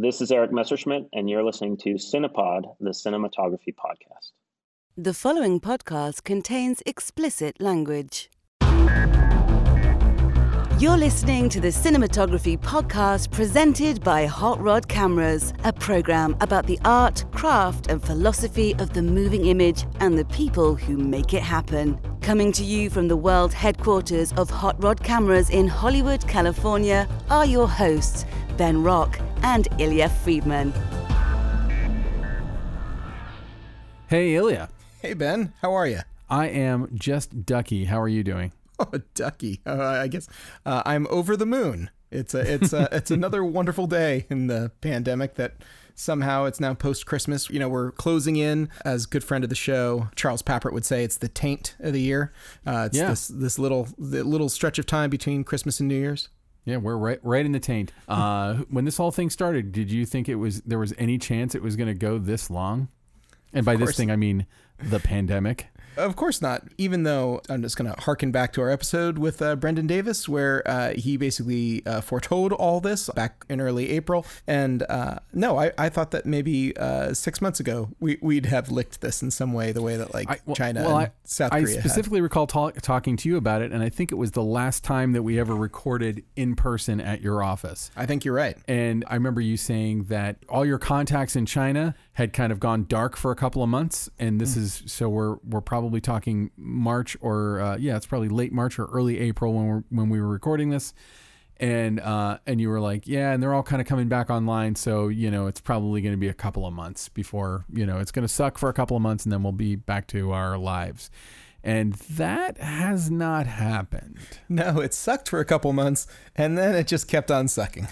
This is Erik Messerschmidt, and you're listening to Cinepod, the cinematography podcast. The following podcast contains explicit language. You're listening to the Cinematography Podcast presented by Hot Rod Cameras, a program about the art, craft, and philosophy of the moving image and the people who make it happen. Coming to you from the world headquarters of Hot Rod Cameras in Hollywood, California, are your hosts, Ben Rock and Ilya Friedman. Hey, Ilya. Hey, Ben. How are you? I am just ducky. How are you doing? Oh, ducky. Uh, I guess uh, I'm over the moon. It's a, it's a, it's another wonderful day in the pandemic that somehow it's now post Christmas. You know, we're closing in. As good friend of the show, Charles Papert would say, it's the taint of the year. Uh, it's Yeah. this this little the little stretch of time between Christmas and New Year's. Yeah, we're right right in the taint. Uh, when this whole thing started, did you think it was there was any chance it was going to go this long? And by this thing, I mean the pandemic. Of course not. Even though I'm just going to harken back to our episode with uh, Brendan Davis, where uh, he basically uh, foretold all this back in early April. And uh, no, I, I thought that maybe uh, six months ago we, we'd have licked this in some way, the way that like I, well- China well, and I, South I Korea had. specifically recall talk, talking to you about it, and I think it was the last time that we ever recorded in person at your office. I think you're right. And I remember you saying that all your contacts in China had kind of gone dark for a couple of months, and this is so we're we're probably talking March or uh, yeah, it's probably late March or early April when we're when we were recording this, and uh, and you were like, yeah, and they're all kind of coming back online, so you know it's probably going to be a couple of months before you know it's going to suck for a couple of months, and then we'll be back to our lives. And that has not happened. No, it sucked for a couple months, and then it just kept on sucking.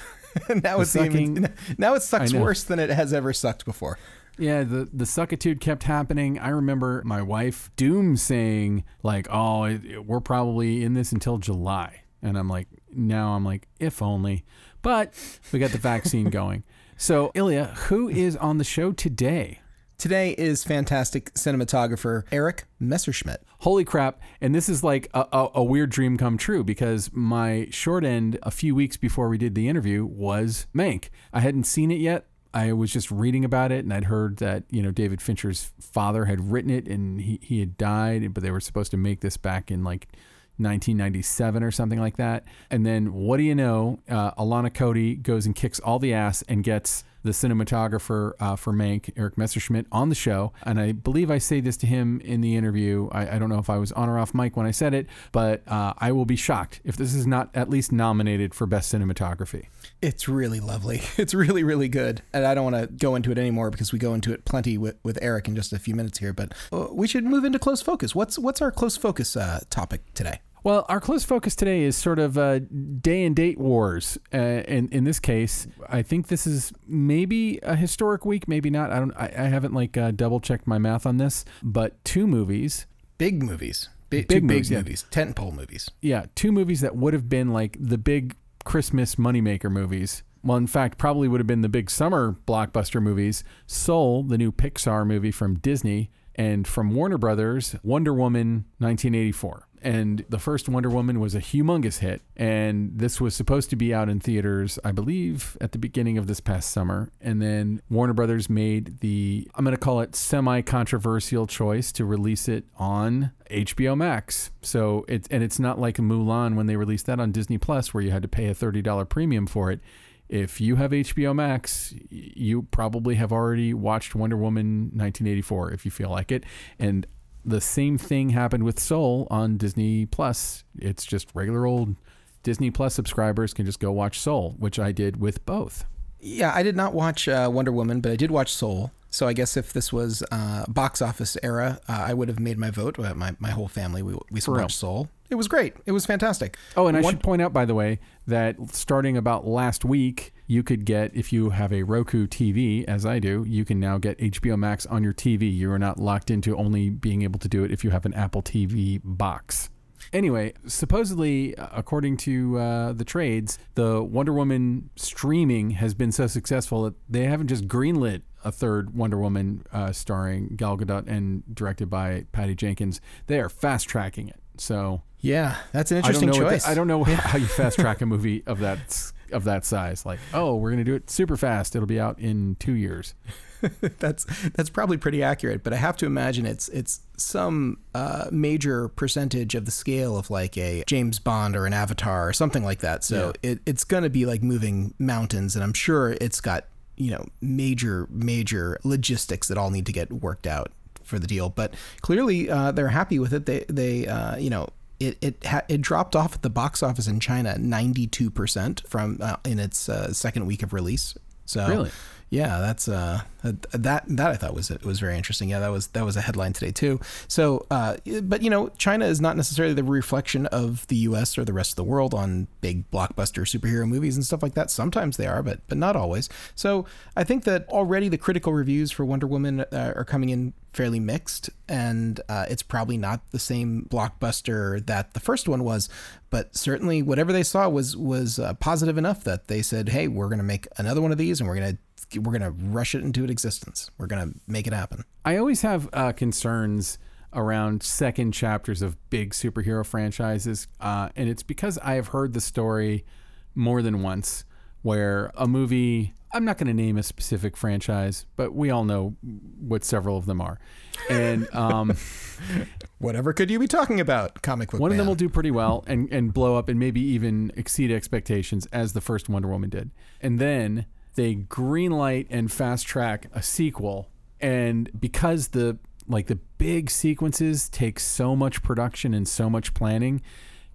now it's sucking- even now it sucks worse than it has ever sucked before. Yeah, the the suckitude kept happening. I remember my wife doom saying like, "Oh, it, it- we're probably in this until July," and I'm like, now I'm like, if only. But we got the vaccine going. So Ilya, who is on the show today? Today is fantastic cinematographer Erik Messerschmidt. Holy crap! And this is like a, a, a weird dream come true because my short end a few weeks before we did the interview was Mank. I hadn't seen it yet. I was just reading about it and I'd heard that, you know, David Fincher's father had written it and he, he had died, but they were supposed to make this back in like 1997 or something like that. And then what do you know? Uh, Alana Cody goes and kicks all the ass and gets the cinematographer uh, for Mank, Erik Messerschmidt, on the show. And I believe I say this to him in the interview. I, I don't know if I was on or off mic when I said it, but uh, I will be shocked if this is not at least nominated for Best Cinematography. It's really lovely. It's really, really good. And I don't want to go into it anymore because we go into it plenty with, with Erik in just a few minutes here. But uh, we should move into close focus. What's what's our close focus uh, topic today? Well, our close focus today is sort of uh, day and date wars. Uh, in in this case, I think this is maybe a historic week, maybe not. I don't. I, I haven't like uh, double checked my math on this, but two movies. Big movies. Big, Big two movies, big yeah. movies. Tentpole movies. Yeah, two movies that would have been like the big Christmas moneymaker movies. Well, in fact, probably would have been the big summer blockbuster movies. Soul, the new Pixar movie from Disney, and from Warner Brothers, Wonder Woman 1984. And the first Wonder Woman was a humongous hit. And this was supposed to be out in theaters, I believe, at the beginning of this past summer. And then Warner Brothers made the, I'm going to call it semi controversial choice to release it on HBO Max. So it's, and it's not like Mulan when they released that on Disney Plus, where you had to pay a $30 premium for it. If you have HBO Max, you probably have already watched Wonder Woman 1984 if you feel like it. And the same thing happened with Soul on Disney Plus. It's just regular old Disney Plus subscribers can just go watch Soul, which I did with both. Yeah, I did not watch uh, Wonder Woman, but I did watch Soul. So I guess if this was uh, box office era, uh, I would have made my vote. Uh, my, my whole family, we, we For real. watched Soul. It was great. It was fantastic. Oh, and I One- should point out, by the way, that starting about last week, you could get, if you have a Roku TV, as I do, you can now get HBO Max on your TV. You are not locked into only being able to do it if you have an Apple TV box. Anyway, supposedly, uh, according to uh, the trades, the Wonder Woman streaming has been so successful that they haven't just greenlit a third Wonder Woman uh, starring Gal Gadot and directed by Patty Jenkins. They are fast tracking it. So Yeah, that's an interesting what choice. the- I don't know how you fast track a movie of that of that size. Like, oh, we're gonna do it super fast. It'll be out in two years. that's that's probably pretty accurate, but I have to imagine it's it's some uh, major percentage of the scale of like a James Bond or an Avatar or something like that. So it, it's going to be like moving mountains, and I'm sure it's got you know major major logistics that all need to get worked out for the deal. But clearly, uh, they're happy with it. They they uh, you know. It it, ha- it dropped off at the box office in China 92% from uh, in its uh, second week of release. So Really? Yeah, that's uh that that I thought was was very interesting. Yeah, that was that was a headline today too. So, uh, but you know, China is not necessarily the reflection of the U.S. or the rest of the world on big blockbuster superhero movies and stuff like that. Sometimes they are, but but not always. So, I think that already the critical reviews for Wonder Woman uh, are coming in fairly mixed, and uh, it's probably not the same blockbuster that the first one was. But certainly, whatever they saw was was uh, positive enough that they said, "Hey, we're going to make another one of these, and we're going to." We're gonna rush it into existence. We're gonna make it happen. I always have uh, concerns around second chapters of big superhero franchises, uh, and it's because I have heard the story more than once where a movie. I'm not going to name a specific franchise, but we all know what several of them are, and um, Whatever could you be talking about? Comic book. one of them will do pretty well and and blow up and maybe even exceed expectations as the first Wonder Woman did, and then they greenlight and fast track a sequel, and because the like the big sequences take so much production and so much planning,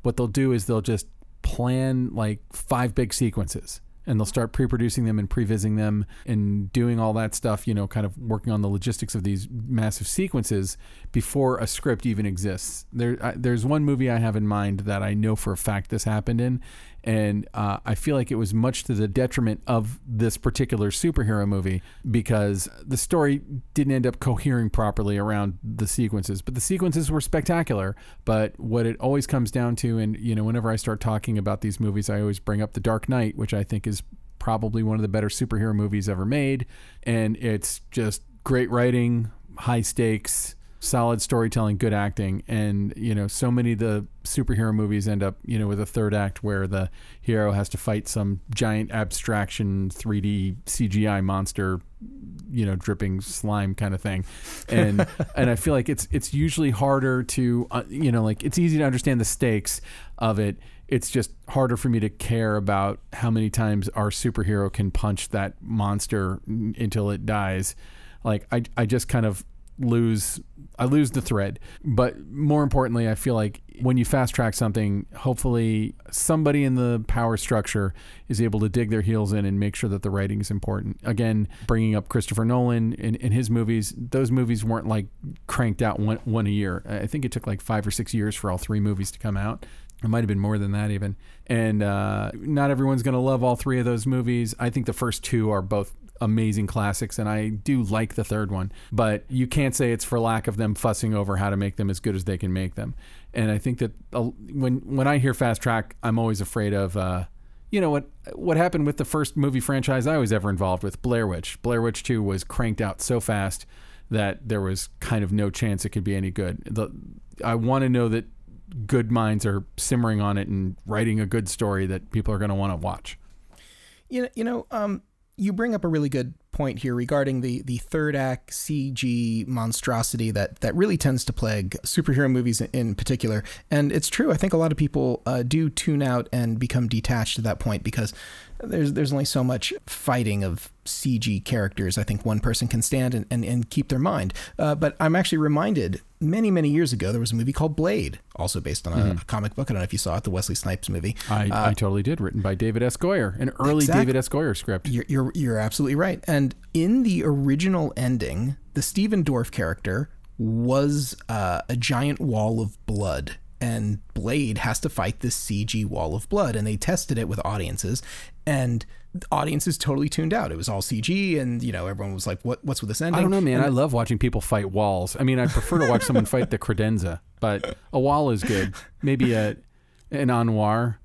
what they'll do is they'll just plan like five big sequences. And they'll start pre-producing them and prevising them and doing all that stuff you know kind of working on the logistics of these massive sequences before a script even exists. There I, there's one movie i have in mind that i know for a fact this happened in and uh, i feel like it was much to the detriment of this particular superhero movie because the story didn't end up cohering properly around the sequences but the sequences were spectacular. But what it always comes down to and you know whenever i start talking about these movies i always bring up the dark knight which i think is probably one of the better superhero movies ever made. And it's just great writing high stakes solid storytelling good acting and you know so many of the superhero movies end up you know with a third act where the hero has to fight some giant abstraction 3d cgi monster you know dripping slime kind of thing. And and i feel like it's it's usually harder to uh, you know like it's easy to understand the stakes of it. It's just harder for me to care about how many times our superhero can punch that monster n- until it dies. Like i i just kind of lose I lose the thread. But more importantly, I feel like when you fast track something, hopefully somebody in the power structure is able to dig their heels in and make sure that the writing is important. Again, bringing up Christopher Nolan in, in his movies, those movies weren't like cranked out one, one a year. I think it took like five or six years for all three movies to come out. It might have been more than that even. And uh, not everyone's going to love all three of those movies. I think the first two are both amazing classics and I do like the third one, but you can't say it's for lack of them fussing over how to make them as good as they can make them. And I think that uh, when when I hear fast track, I'm always afraid of uh, you know what what happened with the first movie franchise I was ever involved with, Blair Witch. Blair Witch 2 was cranked out so fast that there was kind of no chance it could be any good. The, I want to know that good minds are simmering on it and writing a good story that people are going to want to watch. You know, you know, um, you bring up a really good point here regarding the the third act CG monstrosity that that really tends to plague superhero movies in, particular. And it's true. I think a lot of people uh, do tune out and become detached at that point because there's there's only so much fighting of CG characters. I think one person can stand and, and, and keep their mind. Uh, but I'm actually reminded many many years ago there was a movie called Blade, also based on a, a comic book. I don't know if you saw it, the Wesley Snipes movie. I, I totally did, written by David S. Goyer, an early Exactly. David S. Goyer script. You're, you're you're absolutely right. And in the original ending, the Stephen Dorff character was uh, a giant wall of blood, and Blade has to fight this CG wall of blood. And they tested it with audiences, and the audiences totally tuned out. It was all CG, and you know everyone was like, "What what's with this ending?" I don't know, man. And I love watching people fight walls. I mean, I prefer to watch someone fight the credenza, but a wall is good. Maybe a an annoir.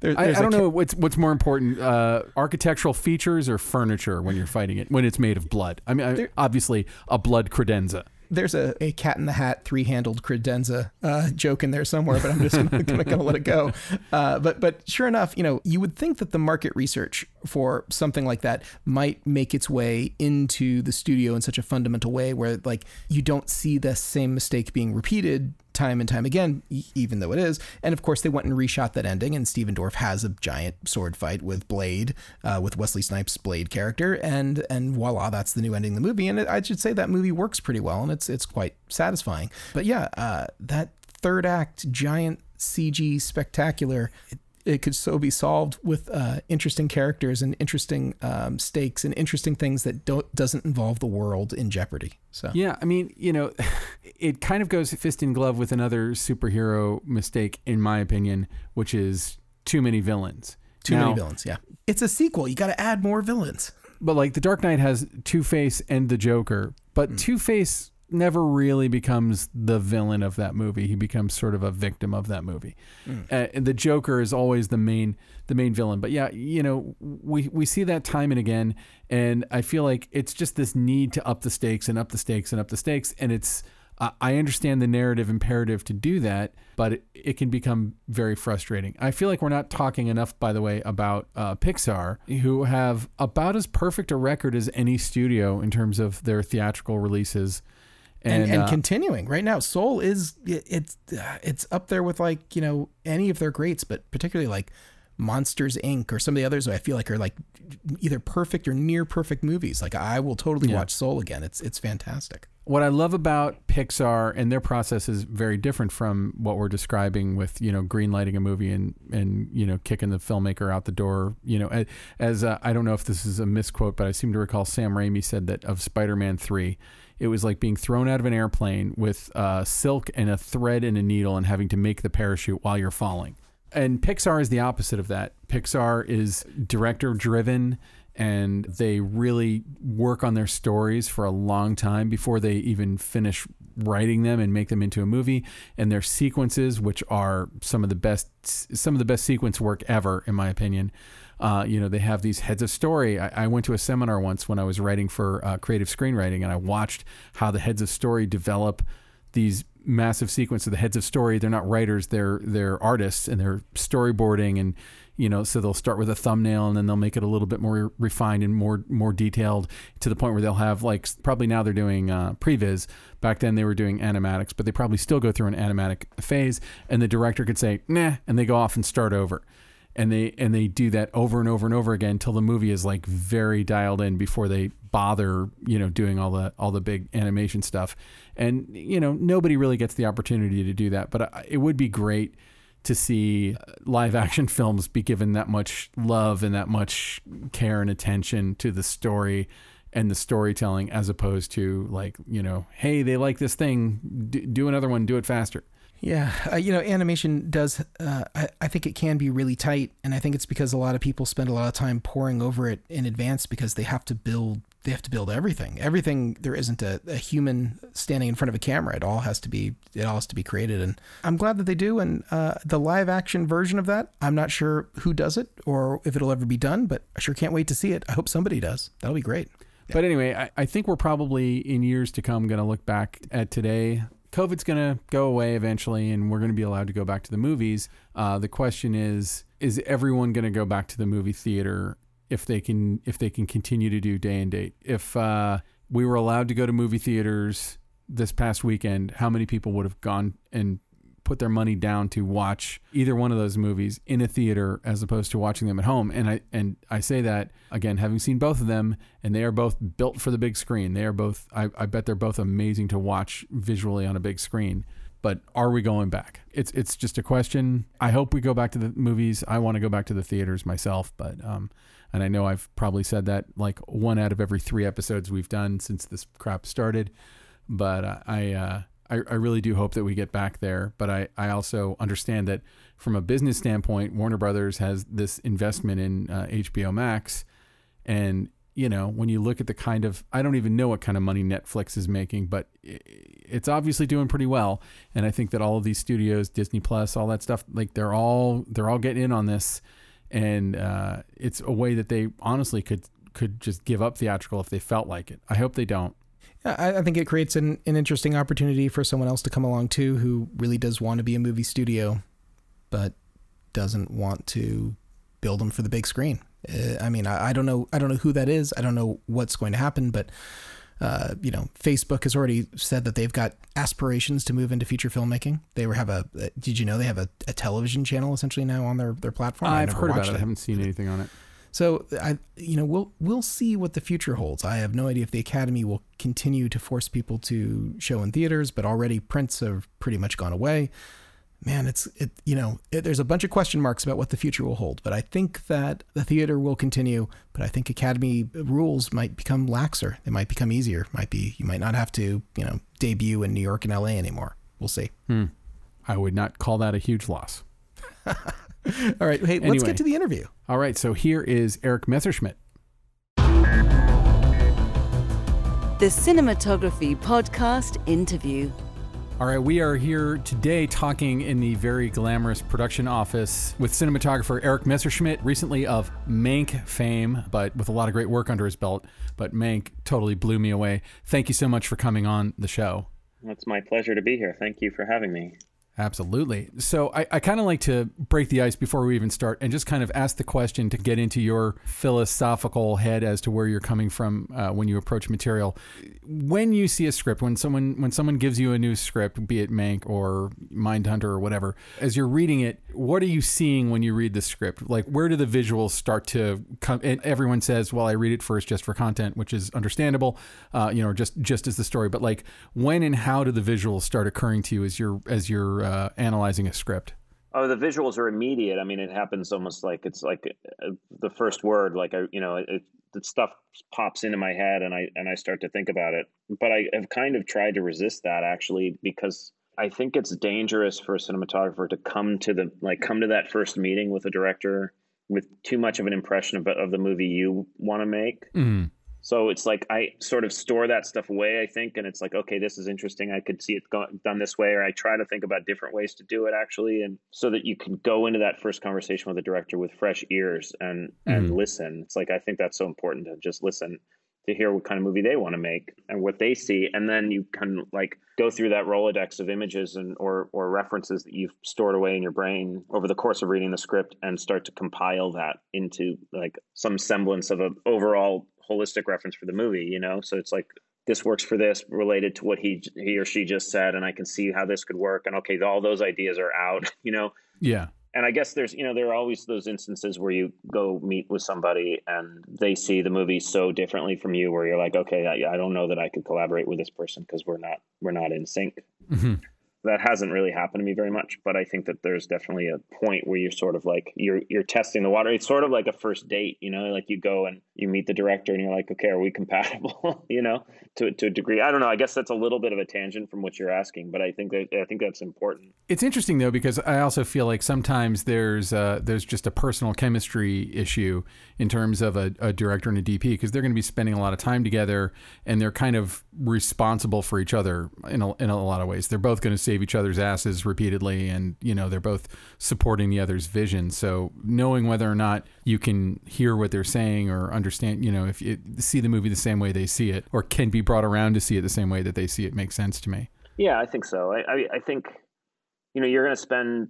there- I, I don't ca- know what's what's more important, uh, architectural features or furniture when you're fighting it when it's made of blood. I mean, I, obviously a blood credenza. There's a, a cat in the hat three handled credenza uh, joke in there somewhere, but I'm just gonna, gonna let it go. Uh, but but sure enough, you know, you would think that the market research for something like that might make its way into the studio in such a fundamental way where like you don't see the same mistake being repeated time and time again, even though it is. And of course, they went and reshot that ending, and Stephen Dorff has a giant sword fight with Blade, uh, with Wesley Snipes' Blade character, and and voila, that's the new ending of the movie. And it, I should say that movie works pretty well, and it's it's quite satisfying. But yeah, uh, that third act giant CG spectacular. It, it could so be solved with uh, interesting characters and interesting um, stakes and interesting things that don't doesn't involve the world in jeopardy. So yeah, I mean, you know, it kind of goes fist in glove with another superhero mistake, in my opinion, which is too many villains. Too now, many villains. Yeah, it's a sequel. You got to add more villains. But like, The Dark Knight has Two Face and the Joker, but mm. Two Face never really becomes the villain of that movie. He becomes sort of a victim of that movie. Mm. Uh, and the Joker is always the main the main villain. But yeah, you know, we we see that time and again, and I feel like it's just this need to up the stakes and up the stakes and up the stakes, and it's. Uh, I understand the narrative imperative to do that, but it, it, can become very frustrating. I feel like we're not talking enough, by the way, about uh, Pixar, who have about as perfect a record as any studio in terms of their theatrical releases and and, and uh, continuing right now. Soul is it's it's up there with like you know any of their greats but particularly like monsters inc. or some of the others i feel like are like either perfect or near perfect movies. Like i will totally yeah. watch soul again. It's it's fantastic. What i love about pixar and their process is very different from what we're describing with you know greenlighting a movie and and you know kicking the filmmaker out the door. You know as, as uh, i don't know if this is a misquote but i seem to recall sam raimi said that of spider-man 3 it was like being thrown out of an airplane with uh, silk and a thread and a needle and having to make the parachute while you're falling. And Pixar is the opposite of that. Pixar is director driven and they really work on their stories for a long time before they even finish writing them and make them into a movie and their sequences which are some of the best some of the best sequence work ever in my opinion uh, you know, they have these heads of story. I, I, went to a seminar once when I was writing for uh, creative screenwriting, and I watched how the heads of story develop these massive sequence of the heads of story. They're not writers; they're they're artists, and they're storyboarding and you know so they'll start with a thumbnail and then they'll make it a little bit more refined and more more detailed to the point where they'll have like probably now they're doing uh, previs back then they were doing animatics but they probably still go through an animatic phase and the director could say nah and they go off and start over and they and they do that over and over and over again until the movie is like very dialed in before they bother you know doing all the all the big animation stuff. And you know nobody really gets the opportunity to do that but it would be great to see uh, live action films be given that much love and that much care and attention to the story and the storytelling as opposed to like you know hey they like this thing do another one do it faster yeah, uh, you know, animation does. Uh, I, I think it can be really tight, and I think it's because a lot of people spend a lot of time poring over it in advance because they have to build. They have to build everything. Everything there isn't a, a human standing in front of a camera. It all has to be. It all has to be created, and I'm glad that they do. And uh, the live action version of that, I'm not sure who does it or if it'll ever be done, but I sure can't wait to see it. I hope somebody does. That'll be great. But anyway, I, I, think we're probably in years to come going to look back at today COVID's going to go away eventually, and we're going to be allowed to go back to the movies. Uh, the question is: Is everyone going to go back to the movie theater if they can if they can continue to do day and date? If uh, we were allowed to go to movie theaters this past weekend, how many people would have gone and put their money down to watch either one of those movies in a theater as opposed to watching them at home. And I and I say that again, having seen both of them, and they are both built for the big screen. They are both. I, I bet they're both amazing to watch visually on a big screen. But are we going back? It's it's just a question. I hope we go back to the movies. I want to go back to the theaters myself, but um, and I know I've probably said that like one out of every three episodes we've done since this crap started. But uh, I uh, I, I really do hope that we get back there. But I, I also understand that from a business standpoint, Warner Brothers has this investment in uh, HBO Max. And, you know, when you look at the kind of, I don't even know what kind of money Netflix is making, but it's obviously doing pretty well. And I think that all of these studios, Disney Plus, all that stuff, like they're all, they're all getting in on this. And uh, it's a way that they honestly could, could just give up theatrical if they felt like it. I hope they don't I, I think it creates an, an interesting opportunity for someone else to come along too who really does want to be a movie studio, but doesn't want to build them for the big screen. Uh, I mean, I, I, don't know. I don't know who that is. I don't know what's going to happen, but uh, you know, Facebook has already said that they've got aspirations to move into feature filmmaking. They have a. Uh, did you know they have a, a television channel essentially now on their their platform? I've heard about it. it. I haven't seen anything on it. So I, you know, we'll we'll see what the future holds. I have no idea if the Academy will continue to force people to show in theaters, but already prints have pretty much gone away. Man, it's it. You know, it, there's a bunch of question marks about what the future will hold. But I think that the theater will continue. But I think Academy rules might become laxer. They might become easier. Might be you might not have to you know debut in New York and L.A. anymore. We'll see. Hmm. I would not call that a huge loss. All right. Hey, anyway, let's get to the interview. All right. So here is Erik Messerschmidt. The Cinematography Podcast interview. All right, we are here today talking in the very glamorous production office with cinematographer Erik Messerschmidt, recently of Mank fame, but with a lot of great work under his belt. But Mank totally blew me away. Thank you so much for coming on the show. It's my pleasure to be here. Thank you for having me. Absolutely. So I, I kind of like to break the ice before we even start and just kind of ask the question to get into your philosophical head as to where you're coming from uh, when you approach material. When you see a script, when someone when someone gives you a new script, be it Mank or Mindhunter or whatever, as you're reading it, what are you seeing when you read the script? Like where do the visuals start to come? And everyone says, "Well, I read it first just for content," which is understandable, uh, you know, just just as the story. But like when and how do the visuals start occurring to you as you're as you're uh, analyzing a script? Oh, the visuals are immediate. I mean, it happens almost like it's like uh, the first word. Like I, you know, it, the stuff pops into my head, and I and I start to think about it. But I have kind of tried to resist that actually because I think it's dangerous for a cinematographer to come to the like come to that first meeting with a director with too much of an impression of, of the movie you want to make. Mm. So it's like I sort of store that stuff away, I think, and it's like, okay, this is interesting. I could see it go, done this way, or I try to think about different ways to do it actually, and so that you can go into that first conversation with the director with fresh ears and and mm-hmm. listen. It's like I think that's so important to just listen to hear what kind of movie they want to make and what they see, and then you can like go through that rolodex of images and or or references that you've stored away in your brain over the course of reading the script, and start to compile that into like some semblance of an overall holistic reference for the movie, you know? So it's like this works for this related to what he he or she just said and I can see how this could work and okay, all those ideas are out, you know? Yeah. And I guess there's, you know, there are always those instances where you go meet with somebody and they see the movie so differently from you where you're like, okay, I, I don't know that I could collaborate with this person because we're not we're not in sync. Mm-hmm that hasn't really happened to me very much but i think that there's definitely a point where you're sort of like you're you're testing the water it's sort of like a first date you know like you go and you meet the director and you're like okay are we compatible? You know to, to a degree. I don't know. I guess that's a little bit of a tangent from what you're asking but i think that i think that's important. It's interesting though because i also feel like sometimes there's uh, there's just a personal chemistry issue in terms of a, a director and a dp because they're going to be spending a lot of time together and they're kind of responsible for each other in a, in a lot of ways. They're both going to save each other's asses repeatedly and you know they're both supporting the other's vision. So knowing whether or not you can hear what they're saying or understand you know if you see the movie the same way they see it or can be brought around to see it the same way that they see it makes sense to me. Yeah i think so. I i, I think you know you're going to spend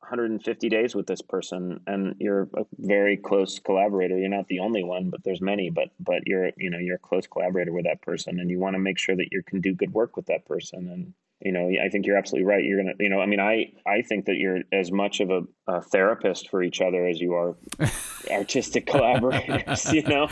150 days with this person and you're a very close collaborator. You're not the only one but there's many but but you're you know you're a close collaborator with that person and you want to make sure that you can do good work with that person and you know i think you're absolutely right. You're gonna you know i mean i i think that you're as much of a, a therapist for each other as you are artistic collaborators you know?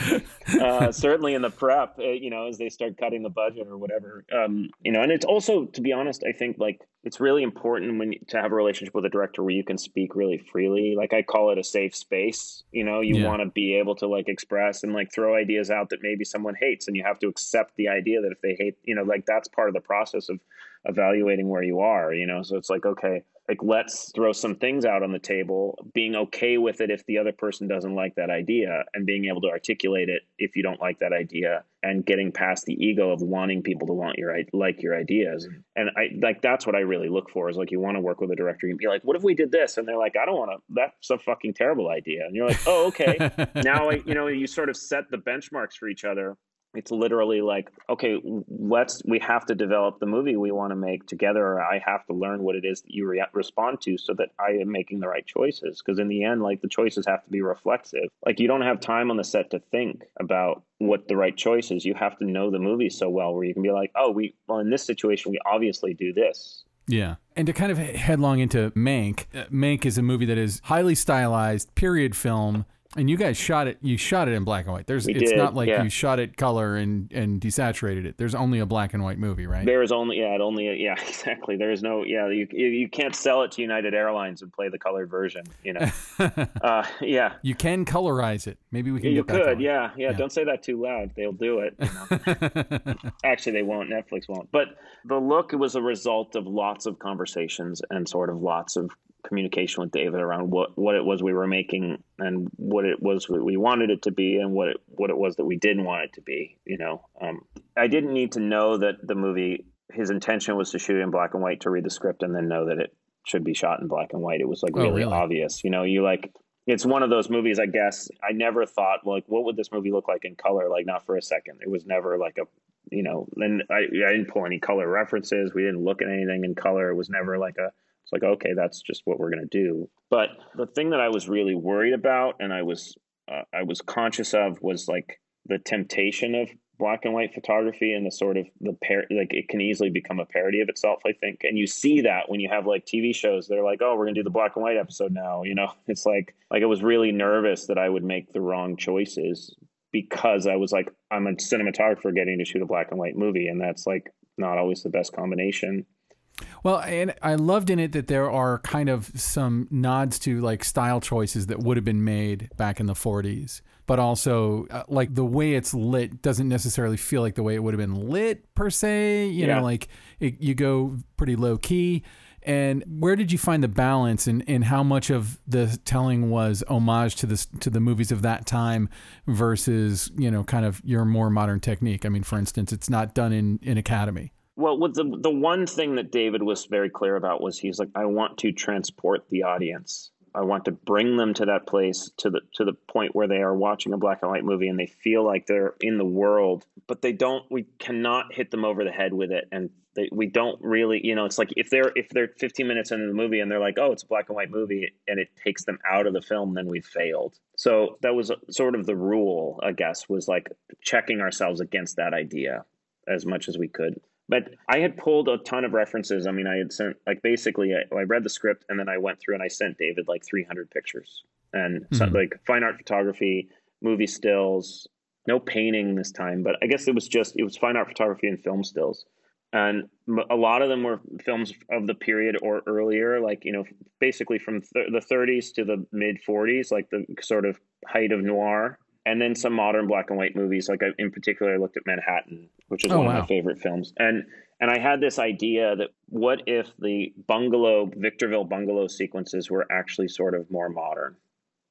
Uh, certainly in the prep uh, you know as they start cutting the budget or whatever um, you know and it's also to be honest i think like it's really important when to have a relationship with a director where you can speak really freely. Like i call it a safe space you know? You yeah. want to be able to like express and like throw ideas out that maybe someone hates and you have to accept the idea that if they hate you know like that's part of the process of evaluating where you are, you know? So it's like, okay, like let's throw some things out on the table, being okay with it if the other person doesn't like that idea and being able to articulate it if you don't like that idea and getting past the ego of wanting people to want your like your ideas. And I like that's what I really look for is like you want to work with a director and be like, what if we did this? And they're like, I don't want to that's a fucking terrible idea. And you're like, oh, okay. now I, you know, you sort of set the benchmarks for each other it's literally like okay let's we have to develop the movie we want to make together i have to learn what it is that you re- respond to so that i am making the right choices because in the end like the choices have to be reflexive like you don't have time on the set to think about what the right choice is you have to know the movie so well where you can be like oh we well in this situation we obviously do this yeah. And to kind of headlong into Mank, uh, Mank is a movie that is highly stylized, period film. And you guys shot it. You shot it in black and white. There's. We it's did, not like yeah. you shot it color and and desaturated it. There's only a black and white movie, right? There is only yeah, it only yeah, exactly. There is no yeah, you you can't sell it to United Airlines and play the colored version. You know, uh, yeah. You can colorize it. Maybe we can. You could, going. yeah, yeah, Don't say that too loud. They'll do it. You know? Actually, they won't. Netflix won't. But the look was a result of lots of conversations and sort of lots of communication with David around what, what it was we were making and what it was we wanted it to be and what it what it was that we didn't want it to be. You know, um, I didn't need to know that the movie his intention was to shoot it in black and white to read the script and then know that it should be shot in black and white. It was like Oh, really, really? obvious. You know, you like it's one of those movies. I guess I never thought like what would this movie look like in color? Like not for a second. It was never like a you know. And I I didn't pull any color references. We didn't look at anything in color. It was never like a like, okay, that's just what we're going to do. But the thing that I was really worried about and I was uh, I was conscious of was like the temptation of black and white photography and the sort of the par- like it can easily become a parody of itself i think. And you see that when you have like tv shows they're like oh we're going to do the black and white episode now you know? It's like like i was really nervous that i would make the wrong choices because i was like i'm a cinematographer getting to shoot a black and white movie and that's like not always the best combination Well, and I loved in it that there are kind of some nods to like style choices that would have been made back in the 40s, but also uh, like the way it's lit doesn't necessarily feel like the way it would have been lit per se. You Yeah. know, like it, you go pretty low key. And where did you find the balance and, and how much of the telling was homage to this to the movies of that time versus, you know, kind of your more modern technique? I mean, for instance, it's not done in, in Academy. Well, with the the one thing that David was very clear about was he's like, I want to transport the audience. I want to bring them to that place to the to the point where they are watching a black and white movie and they feel like they're in the world, but they don't. We cannot hit them over the head with it, and they, we don't really. You know, it's like if they're if they're 15 minutes into the movie and they're like, oh, it's a black and white movie, and it takes them out of the film, then we've failed. So that was sort of the rule, I guess, was like checking ourselves against that idea as much as we could. But I had pulled a ton of references. I mean, I had sent like basically I, I read the script and then I went through and I sent David like 300 pictures and Mhm. like fine art photography, movie stills, no painting this time, but I guess it was just it was fine art photography and film stills. And a lot of them were films of the period or earlier, like you know, basically from th- the 30s to the mid 40s, like the sort of height of noir and then some modern black and white movies. Like I, in particular, I looked at Manhattan, which is Oh, one of my favorite films, and and I had this idea that what if the bungalow Victorville bungalow sequences were actually sort of more modern,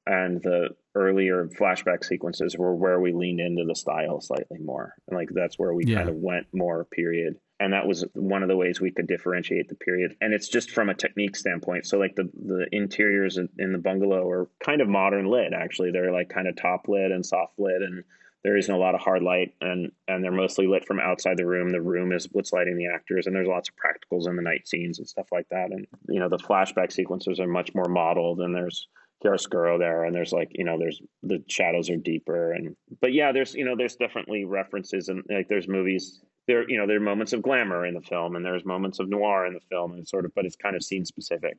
and the earlier flashback sequences were where we leaned into the style slightly more, and like that's where we Yeah. kind of went more period. And that was one of the ways we could differentiate the period. And it's just from a technique standpoint. So like the the interiors in, the bungalow are kind of modern lit. Actually, they're like kind of top lit and soft lit, and there isn't a lot of hard light, and and they're mostly lit from outside the room. The room is what's lighting the actors, and there's lots of practicals in the night scenes and stuff like that. And you know the flashback sequences are much more modeled, and there's chiaroscuro there, and there's like you know there's the shadows are deeper, and but yeah, there's you know there's definitely references, and like there's movies there you know there are moments of glamour in the film and there's moments of noir in the film and sort of but it's kind of scene specific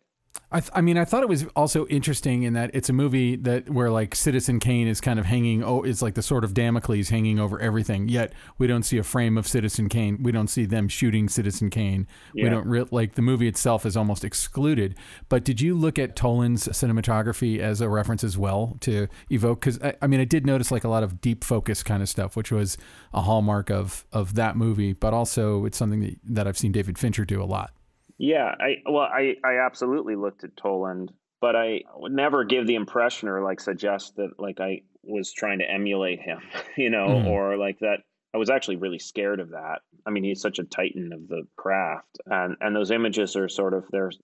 I, th- I mean, I thought it was also interesting in that it's a movie that where like Citizen Kane is kind of hanging. Oh, it's like the sort of Damocles hanging over everything. Yet we don't see a frame of Citizen Kane. We don't see them shooting Citizen Kane. We don't re- like the movie itself is almost excluded. But did you look at Toland's cinematography as a reference as well to evoke? Because I, I mean, I did notice like a lot of deep focus kind of stuff, which was a hallmark of of that movie. But also, it's something that, that I've seen David Fincher do a lot. Yeah i well i i absolutely looked at toland but i would never give the impression or like suggest that like i was trying to emulate him you know Mhm. or like that I was actually really scared of that. I mean, he's such a titan of the craft, and and those images are sort of there's.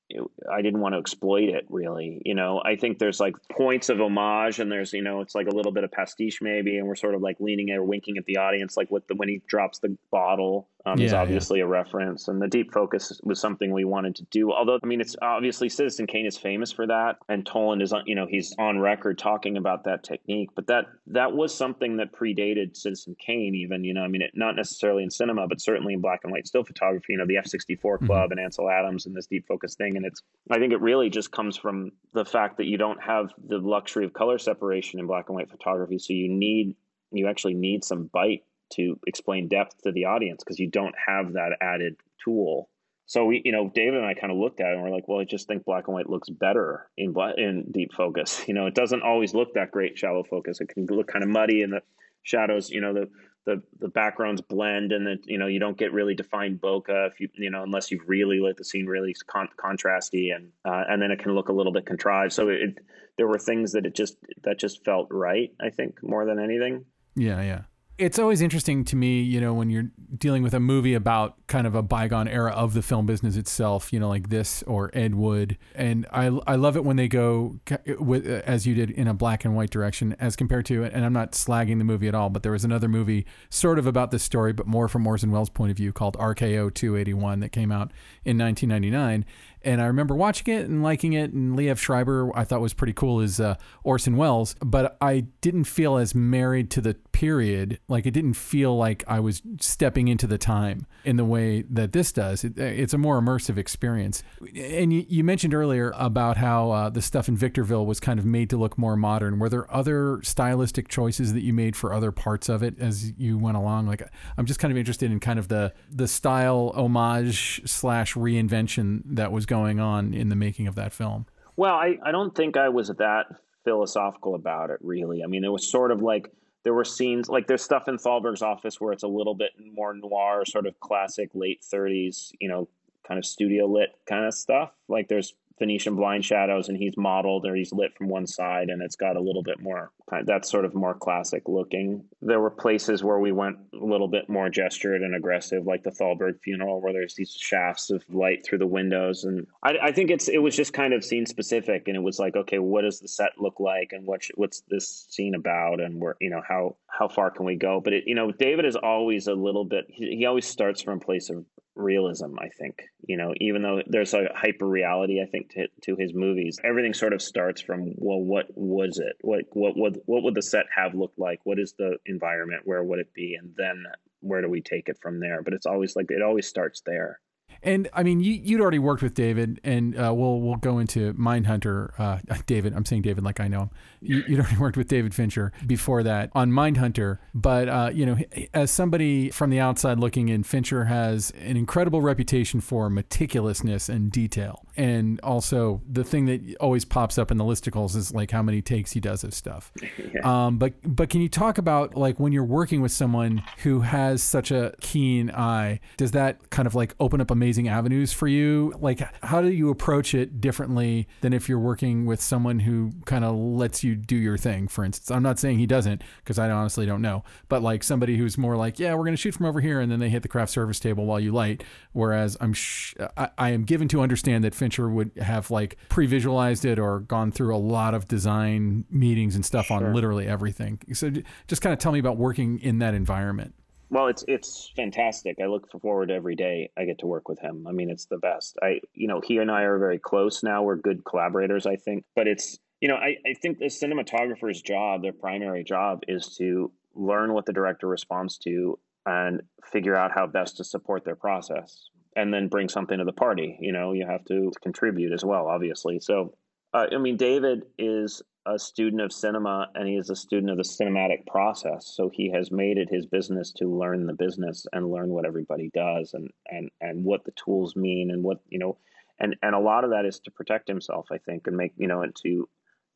I didn't want to exploit it really. You know, I think there's like points of homage, and there's you know it's like a little bit of pastiche maybe, and we're sort of like leaning or winking at the audience, like with the when he drops the bottle um, yeah, is obviously yeah. a reference, and the deep focus was something we wanted to do. Although, I mean, it's obviously Citizen Kane is famous for that, and Toland is, you know, he's on record talking about that technique. But that that was something that predated Citizen Kane, even. You know, I mean, it, not necessarily in cinema, but certainly in black and white still photography. You know, the F64 mm-hmm. Club mm-hmm. and Ansel Adams and this deep focus thing, and it's. I think it really just comes from the fact that you don't have the luxury of color separation in black and white photography, so you need you actually need some bite to explain depth to the audience because you don't have that added tool. So we, you know, David and I kind of looked at it and we're like, well, I just think black and white looks better in black, in deep focus. You know, it doesn't always look that great shallow focus. It can look kind of muddy and the shadows, you know, the the the backgrounds blend and that you know you don't get really defined bokeh if you you know unless you've really lit the scene really con- contrasty and uh, and then it can look a little bit contrived. So it, there were things that it just that just felt right. I think more than anything. Yeah, yeah it's always interesting to me, you know, when you're dealing with a movie about kind of a bygone era of the film business itself, you know, like this or Ed Wood. And I, I love it when they go with, uh, as you did in a black and white direction as compared to, and I'm not slagging the movie at all, but there was another movie sort of about this story, but more from Orson Welles' point of view called RKO 281 that came out in 1999. And I remember watching it and liking it. And Liev Schreiber, I thought was pretty cool as uh, Orson Welles, but I didn't feel as married to the period. Like it didn't feel like I was stepping into the time in the way that this does. It, it's a more immersive experience. And you, you mentioned earlier about how uh, the stuff in Victorville was kind of made to look more modern. Were there other stylistic choices that you made for other parts of it as you went along? Like I'm just kind of interested in kind of the the style homage slash reinvention that was going on in the making of that film? Well, I, I don't think I was that philosophical about it, really. I mean, it was sort of like there were scenes, like there's stuff in Thalberg's office where it's a little bit more noir, sort of classic late 30s, you know, kind of studio lit kind of stuff. Like there's Venetian blind shadows and he's modeled or he's lit from one side and it's got a little bit more that's sort of more classic looking. There were places where we went a little bit more gestured and aggressive, like the Thalberg funeral, where there's these shafts of light through the windows. And I, I think it's it was just kind of scene specific, and it was like, okay, what does the set look like, and what what's this scene about, and where you know how how far can we go? But it, you know, David is always a little bit. He, he always starts from a place of realism i think you know even though there's a hyper reality i think to, to his movies everything sort of starts from well what was it? What what would what would the set have looked like? What is the environment? Where would it be? And then where do we take it from there? But it's always like it always starts there and I mean, you, you'd already worked with David, and uh, we'll we'll go into Mindhunter. Uh, David, I'm saying David like I know him. You, would already worked with David Fincher before that on Mindhunter, but uh, you know, as somebody from the outside looking in, Fincher has an incredible reputation for meticulousness and detail, and also the thing that always pops up in the listicles is like how many takes he does of stuff. yeah. um, but but can you talk about like when you're working with someone who has such a keen eye? Does that kind of like open up amazing avenues for you? Like how do you approach it differently than if you're working with someone who kind of lets you do your thing? For instance, I'm not saying he doesn't because I honestly don't know, but like somebody who's more like, yeah, we're going to shoot from over here, and then they hit the craft service table while you light. Whereas I'm sh- I, I am given to understand that Fincher would have like pre-visualized it or gone through a lot of design meetings and stuff sure. on literally everything. So just kind of tell me about working in that environment. Well, it's it's fantastic. I look forward every day I get to work with him. I mean, it's the best. I you know, he and I are very close now. We're good collaborators, I think. But it's you know, I, I think the cinematographer's job, their primary job, is to learn what the director responds to and figure out how best to support their process and then bring something to the party. You know, you have to contribute as well, obviously. So, uh, I mean, David is a student of cinema and he is a student of the cinematic process. So he has made it his business to learn the business and learn what everybody does and and and what the tools mean and what you know, and and a lot of that is to protect himself, I think, and make you know, and to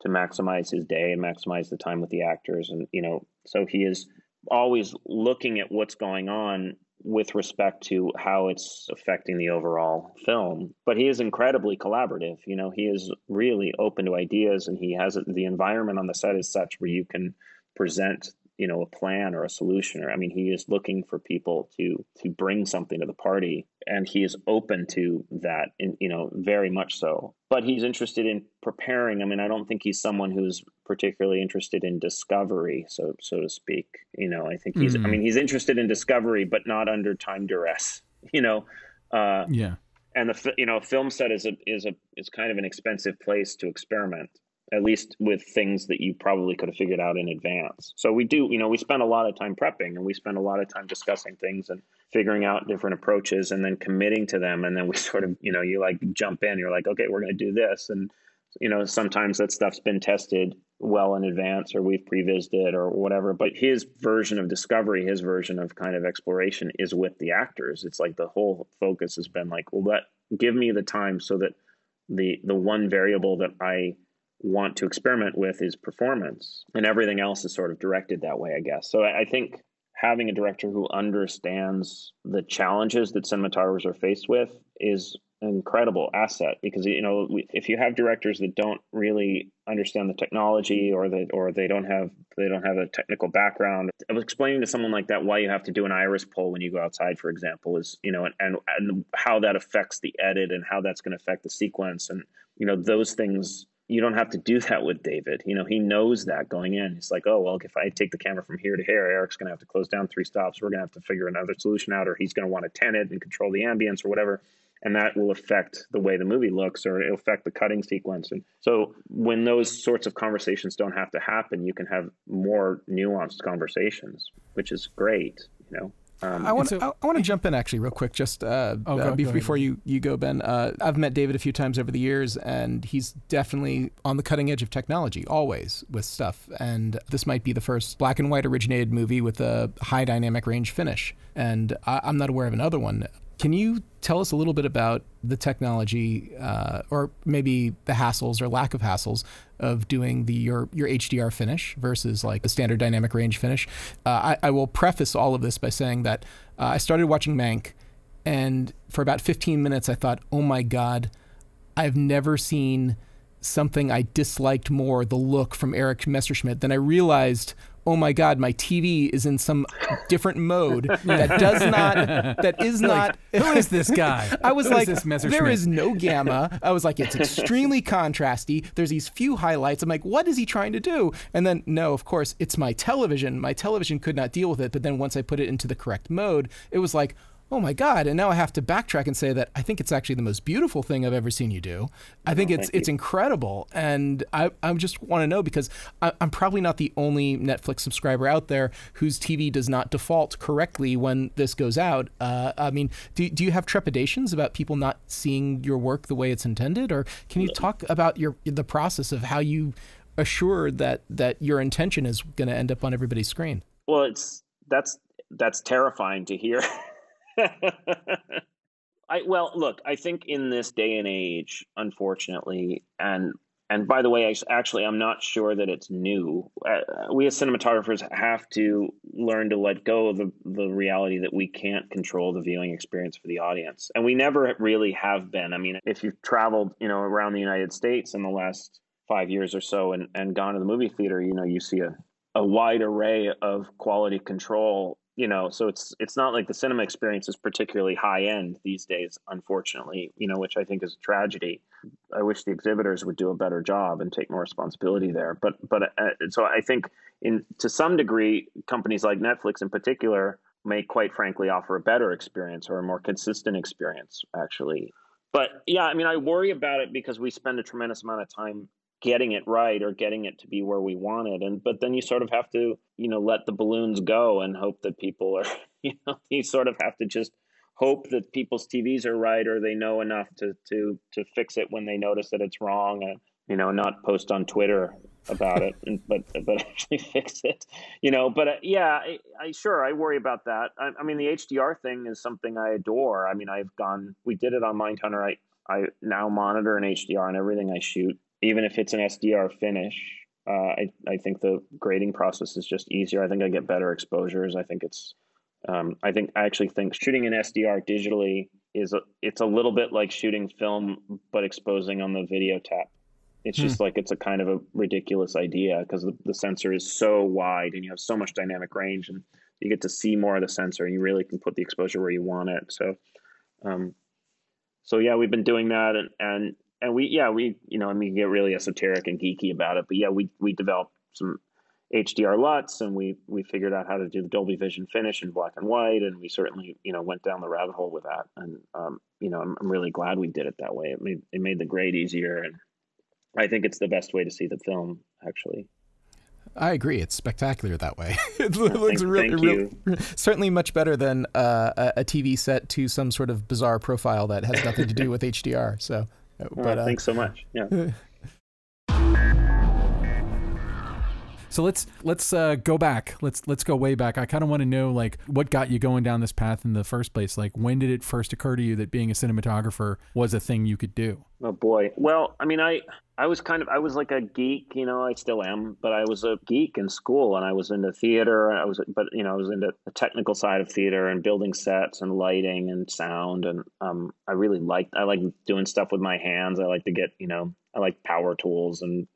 to maximize his day and maximize the time with the actors, and you know, so he is always looking at what's going on with respect to how it's affecting the overall film. But he is incredibly collaborative. You know, he is really open to ideas and he has the environment on the set is such where you can present you know a plan or a solution or i mean he is looking for people to to bring something to the party and he is open to that in you know very much so. But he's interested in preparing. I mean i don't think he's someone who's particularly interested in discovery so so to speak. You know i think he's mm. i mean he's interested in discovery but not under time duress you know? Uh, yeah. and the you know film set is a is a is kind of an expensive place to experiment at least with things that you probably could have figured out in advance. So we do, you know, we spend a lot of time prepping and we spend a lot of time discussing things and figuring out different approaches and then committing to them. And then we sort of, you know, you like jump in, you're like, okay, we're going to do this. And, you know, sometimes that stuff's been tested well in advance or we've pre-visited or whatever. But his version of discovery, his version of kind of exploration is with the actors. It's like the whole focus has been like, well, let give me the time so that the the one variable that I want to experiment with is performance, and everything else is sort of directed that way, I guess. So I, think having a director who understands the challenges that cinematographers are faced with is an incredible asset because you know if you have directors that don't really understand the technology or that or they don't have they don't have a technical background i was explaining to someone like that why you have to do an iris pull when you go outside for example is you know and and, and how that affects the edit and how that's going to affect the sequence and you know those things you don't have to do that with David. You know, he knows that going in. It's like, oh, well, if I take the camera from here to here, Erik's going to have to close down three stops. We're going to have to figure another solution out, or he's going to want to tent it and control the ambience or whatever. And that will affect the way the movie looks or it'll affect the cutting sequence. And so when those sorts of conversations don't have to happen, you can have more nuanced conversations, which is great, you know. Um, I want so, I, I want to jump in actually real quick, just uh, oh, uh, go, before you you go, Ben. Uh, I've met David a few times over the years, and he's definitely on the cutting edge of technology, always with stuff. And this might be the first black and white originated movie with a high dynamic range finish. And I, I'm not aware of another one. Can you tell us a little bit about the technology, uh, or maybe the hassles or lack of hassles of doing the your your HDR finish versus like the standard dynamic range finish? Uh, I, I, will preface all of this by saying that uh, I started watching Mank, and for about 15 minutes I thought, oh my god, I've never seen something I disliked more the look from Erik Messerschmidt than I realized oh my god my tv is in some different mode that does not that is not who is this guy? I was who like is there is no gamma. I was like it's extremely contrasty. There's these few highlights. I'm like what is he trying to do? And then no of course it's my television. My television could not deal with it. But then once i put it into the correct mode it was like oh my god and now i have to backtrack and say that i think it's actually the most beautiful thing i've ever seen you do. I think oh, it's it's incredible and i i just want to know because I, am probably not the only netflix subscriber out there whose tv does not default correctly when this goes out. Uh, i mean do, do you have trepidations about people not seeing your work the way it's intended? Or can you talk about your the process of how you assure that that your intention is going to end up on everybody's screen? Well it's that's that's terrifying to hear I well, look, I think in this day and age, unfortunately, and and by the way, I, actually, I'm not sure that it's new. Uh, we as cinematographers have to learn to let go of the, the reality that we can't control the viewing experience for the audience, and we never really have been. I mean, if you've traveled, you know, around the United States in the last five years or so, and and gone to the movie theater, you know, you see a a wide array of quality control you know so it's it's not like the cinema experience is particularly high end these days unfortunately you know which i think is a tragedy. I wish the exhibitors would do a better job and take more responsibility there. But but uh, so i think in to some degree companies like netflix in particular may quite frankly offer a better experience or a more consistent experience actually. But yeah i mean i worry about it because we spend a tremendous amount of time getting it right or getting it to be where we want it. And but then you sort of have to you know let the balloons go and hope that people are you know you sort of have to just hope that people's TVs are right or they know enough to to to fix it when they notice that it's wrong and you know not post on Twitter about it and, but but actually fix it you know. But uh, yeah I, I, sure I worry about that. I, I mean the HDR thing is something I adore. I mean I've gone we did it on Mindhunter. I I now monitor an HDR and everything I shoot even if it's an SDR finish, uh, I, I think the grading process is just easier. I think I get better exposures. I think it's, um, I think I actually think shooting an SDR digitally is a, it's a little bit like shooting film, but exposing on the video tap. It's just like it's a kind of a ridiculous idea because the, the sensor is so wide and you have so much dynamic range and you get to see more of the sensor and you really can put the exposure where you want it. So, um, so yeah, we've been doing that and, and, and we, yeah, we, you know, I mean, get really esoteric and geeky about it, but yeah, we, we developed some HDR LUTs and we, we figured out how to do the Dolby Vision finish in black and white. And we certainly, you know, went down the rabbit hole with that. And, um, you know, I'm, I'm really glad we did it that way. It made, it made the grade easier and, I think it's the best way to see the film, actually. I agree. It's spectacular that way. it looks thank, really, thank certainly much better than uh, a TV set to some sort of bizarre profile that has nothing to do with HDR. So, but uh, thanks so much. Yeah. So let's let's uh, go back. Let's let's go way back. I kind of want to know like what got you going down this path in the first place. Like when did it first occur to you that being a cinematographer was a thing you could do? Oh boy. Well, I mean, I I was kind of I was like a geek, you know, I still am, but I was a geek in school and I was into theater. I was but you know, I was into the technical side of theater and building sets and lighting and sound and um I really liked I like doing stuff with my hands. I like to get, you know, I like power tools and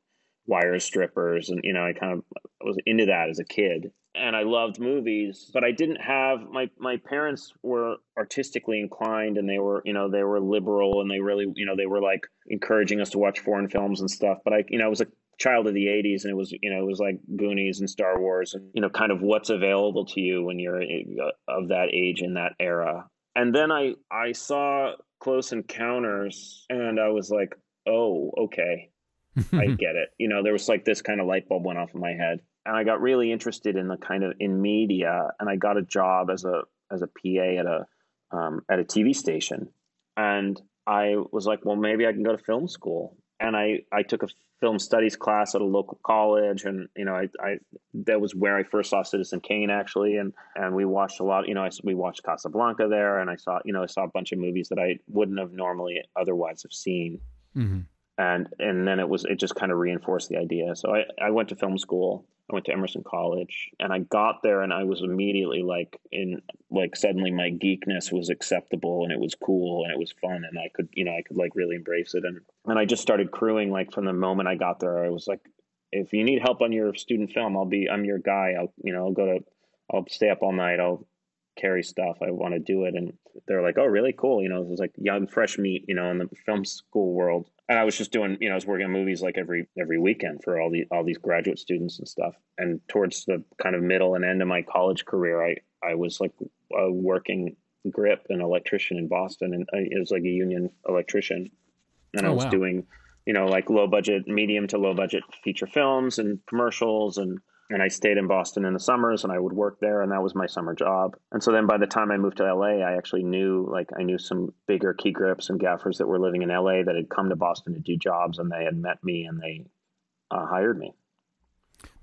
wire strippers and you know i kind of was into that as a kid. And i loved movies but i didn't have my my parents were artistically inclined and they were you know they were liberal and they really you know they were like encouraging us to watch foreign films and stuff. But i you know i was a child of the 80s and it was you know it was like goonies and star wars and you know kind of what's available to you when you're uh, of that age in that era. And then i i saw close encounters and i was like oh okay I get it. You know, there was like this kind of light bulb went off in my head, and I got really interested in the kind of in media, and I got a job as a as a PA at a um, at a TV station, and I was like, well, maybe I can go to film school, and I I took a film studies class at a local college, and you know, I, I that was where I first saw Citizen Kane actually, and and we watched a lot. You know, I, we watched Casablanca there, and I saw you know I saw a bunch of movies that I wouldn't have normally otherwise have seen. Mm-hmm and and then it was it just kind of reinforced the idea. So I I went to film school. I went to Emerson College, and I got there, and I was immediately like in like suddenly my geekness was acceptable, and it was cool, and it was fun, and I could you know I could like really embrace it, and and I just started crewing like from the moment I got there. I was like, if you need help on your student film, I'll be I'm your guy. I'll you know I'll go to I'll stay up all night. I'll carry stuff. I want to do it. And they're like, oh, really cool. You know, it was like young, fresh meat, you know, in the film school world. And I was just doing, you know, I was working on movies like every every weekend for all the all these graduate students and stuff. And towards the kind of middle and end of my college career, I I was like a working grip an electrician in Boston, and I, it was like a union electrician, and oh, I was wow. doing, you know, like low budget, medium to low budget feature films and commercials and and I stayed in Boston in the summers and I would work there and that was my summer job. And so then by the time I moved to LA, I actually knew like I knew some bigger key grips and gaffers that were living in LA that had come to Boston to do jobs and they had met me and they uh, hired me.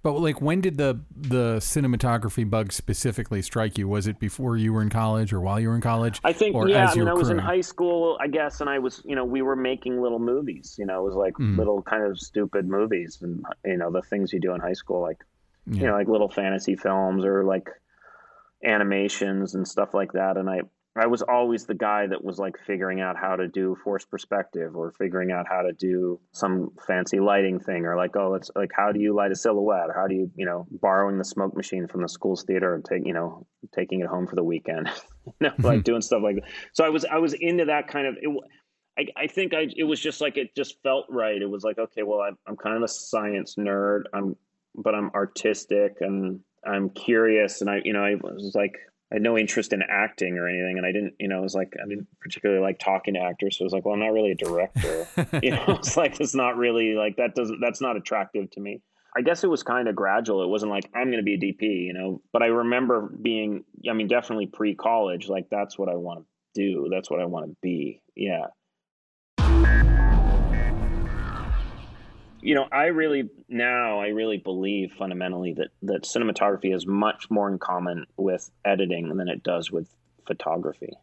But like when did the the cinematography bug specifically strike you? Was it before you were in college or while you were in college? I think yeah, I mean I was in high school, I guess, and I was, you know, we were making little movies, you know, it was like mm. little kind of stupid movies and you know, the things you do in high school like yeah. you know, like little fantasy films or like animations and stuff like that. And I, I was always the guy that was like figuring out how to do forced perspective or figuring out how to do some fancy lighting thing or like, oh, it's like, how do you light a silhouette or how do you, you know, borrowing the smoke machine from the school's theater and take, you know, taking it home for the weekend, you know, like mm-hmm. doing stuff like that. So I was, I was into that kind of, it, I, I think I, it was just like, it just felt right. It was like, okay, well, I'm, I'm kind of a science nerd. I'm but I'm artistic and I'm curious. And I, you know, I was like, I had no interest in acting or anything. And I didn't, you know, it was like, I didn't particularly like talking to actors. So I was like, well, I'm not really a director. you know, it's like, it's not really like that doesn't, that's not attractive to me. I guess it was kind of gradual. It wasn't like I'm going to be a DP, you know, but I remember being, I mean, definitely pre college, like that's what I want to do. That's what I want to be. Yeah. You know, I really now I really believe fundamentally that that cinematography has much more in common with editing than it does with photography.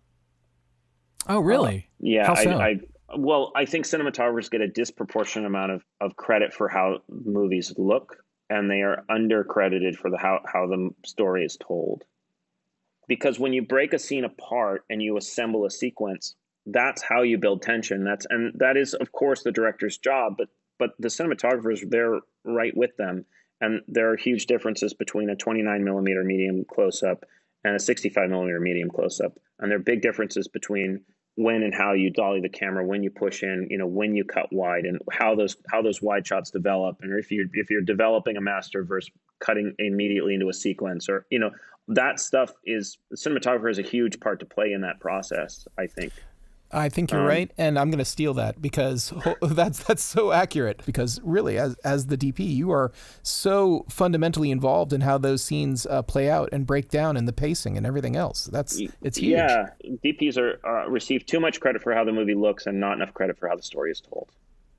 Oh, really? Uh, yeah. How so? I, I, well, I think cinematographers get a disproportionate amount of, of credit for how movies look, and they are undercredited for the how how the story is told. Because when you break a scene apart and you assemble a sequence, that's how you build tension. That's and that is of course the director's job, but but the cinematographers they're right with them, and there are huge differences between a 29 millimeter medium close up and a 65 millimeter medium close up, and there are big differences between when and how you dolly the camera, when you push in, you know, when you cut wide, and how those how those wide shots develop, and if you if you're developing a master versus cutting immediately into a sequence, or you know, that stuff is the cinematographer has a huge part to play in that process. I think. I think you're um, right, and I'm going to steal that because that's that's so accurate. Because really, as as the DP, you are so fundamentally involved in how those scenes uh, play out and break down, and the pacing and everything else. That's it's huge. Yeah, DPs are uh, receive too much credit for how the movie looks and not enough credit for how the story is told.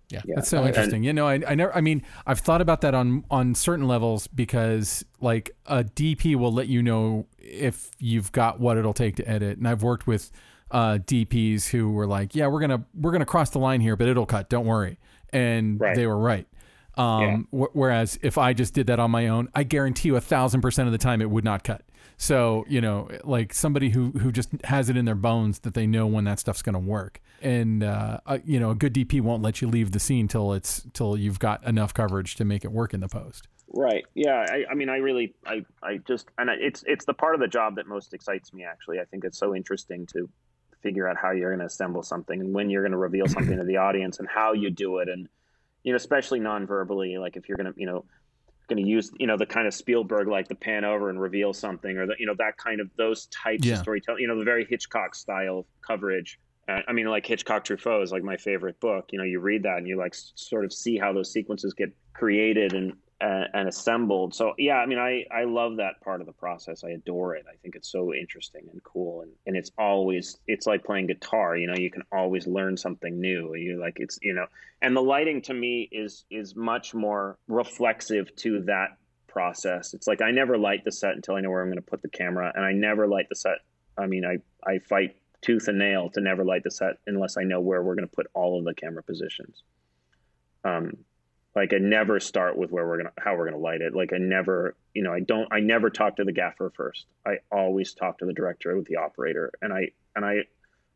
Yeah, yeah. that's so interesting. And, you know, I, I never. I mean, I've thought about that on on certain levels because like a DP will let you know if you've got what it'll take to edit, and I've worked with uh, DPs who were like, "Yeah, we're gonna we're gonna cross the line here, but it'll cut. Don't worry," and right. they were right. Um, yeah. whereas if I just did that on my own, I guarantee you a thousand percent of the time it would not cut. So you know, like somebody who who just has it in their bones that they know when that stuff's going to work, and uh, uh, you know, a good DP won't let you leave the scene till it's till you've got enough coverage to make it work in the post. Right. Yeah. I, I mean, I really, I, I just, and it's, it's the part of the job that most excites me. Actually, I think it's so interesting to figure out how you're going to assemble something and when you're going to reveal something to the audience and how you do it. And you know especially non-verbally like if you're going to you know going to use you know the kind of Spielberg like the pan over and reveal something or the you know that kind of those types yeah. of storytelling you know the very Hitchcock style coverage. Uh, I mean like Hitchcock Truffaut is like my favorite book. You know you read that and you like sort of see how those sequences get created and and, and assembled. So yeah, I mean, I I love that part of the process. I adore it. I think it's so interesting and cool, and and it's always it's like playing guitar. You know, you can always learn something new. You like it's you know, and the lighting to me is is much more reflexive to that process. It's like I never light the set until I know where I'm going to put the camera, and I never light the set. I mean, I I fight tooth and nail to never light the set unless I know where we're going to put all of the camera positions. Um, like I never start with where we're gonna how we're gonna light it. Like I never, you know, I don't I never talk to the gaffer first. I always talk to the director with the operator, and I and I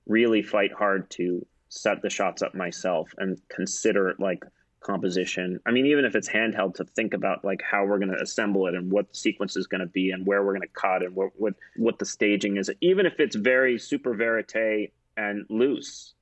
really fight hard to set the shots up myself and consider like composition. I mean, even if it's handheld, to think about like how we're going to assemble it and what the sequence is going to be and where we're going to cut and what what what the staging is. Even if it's very super verite and loose,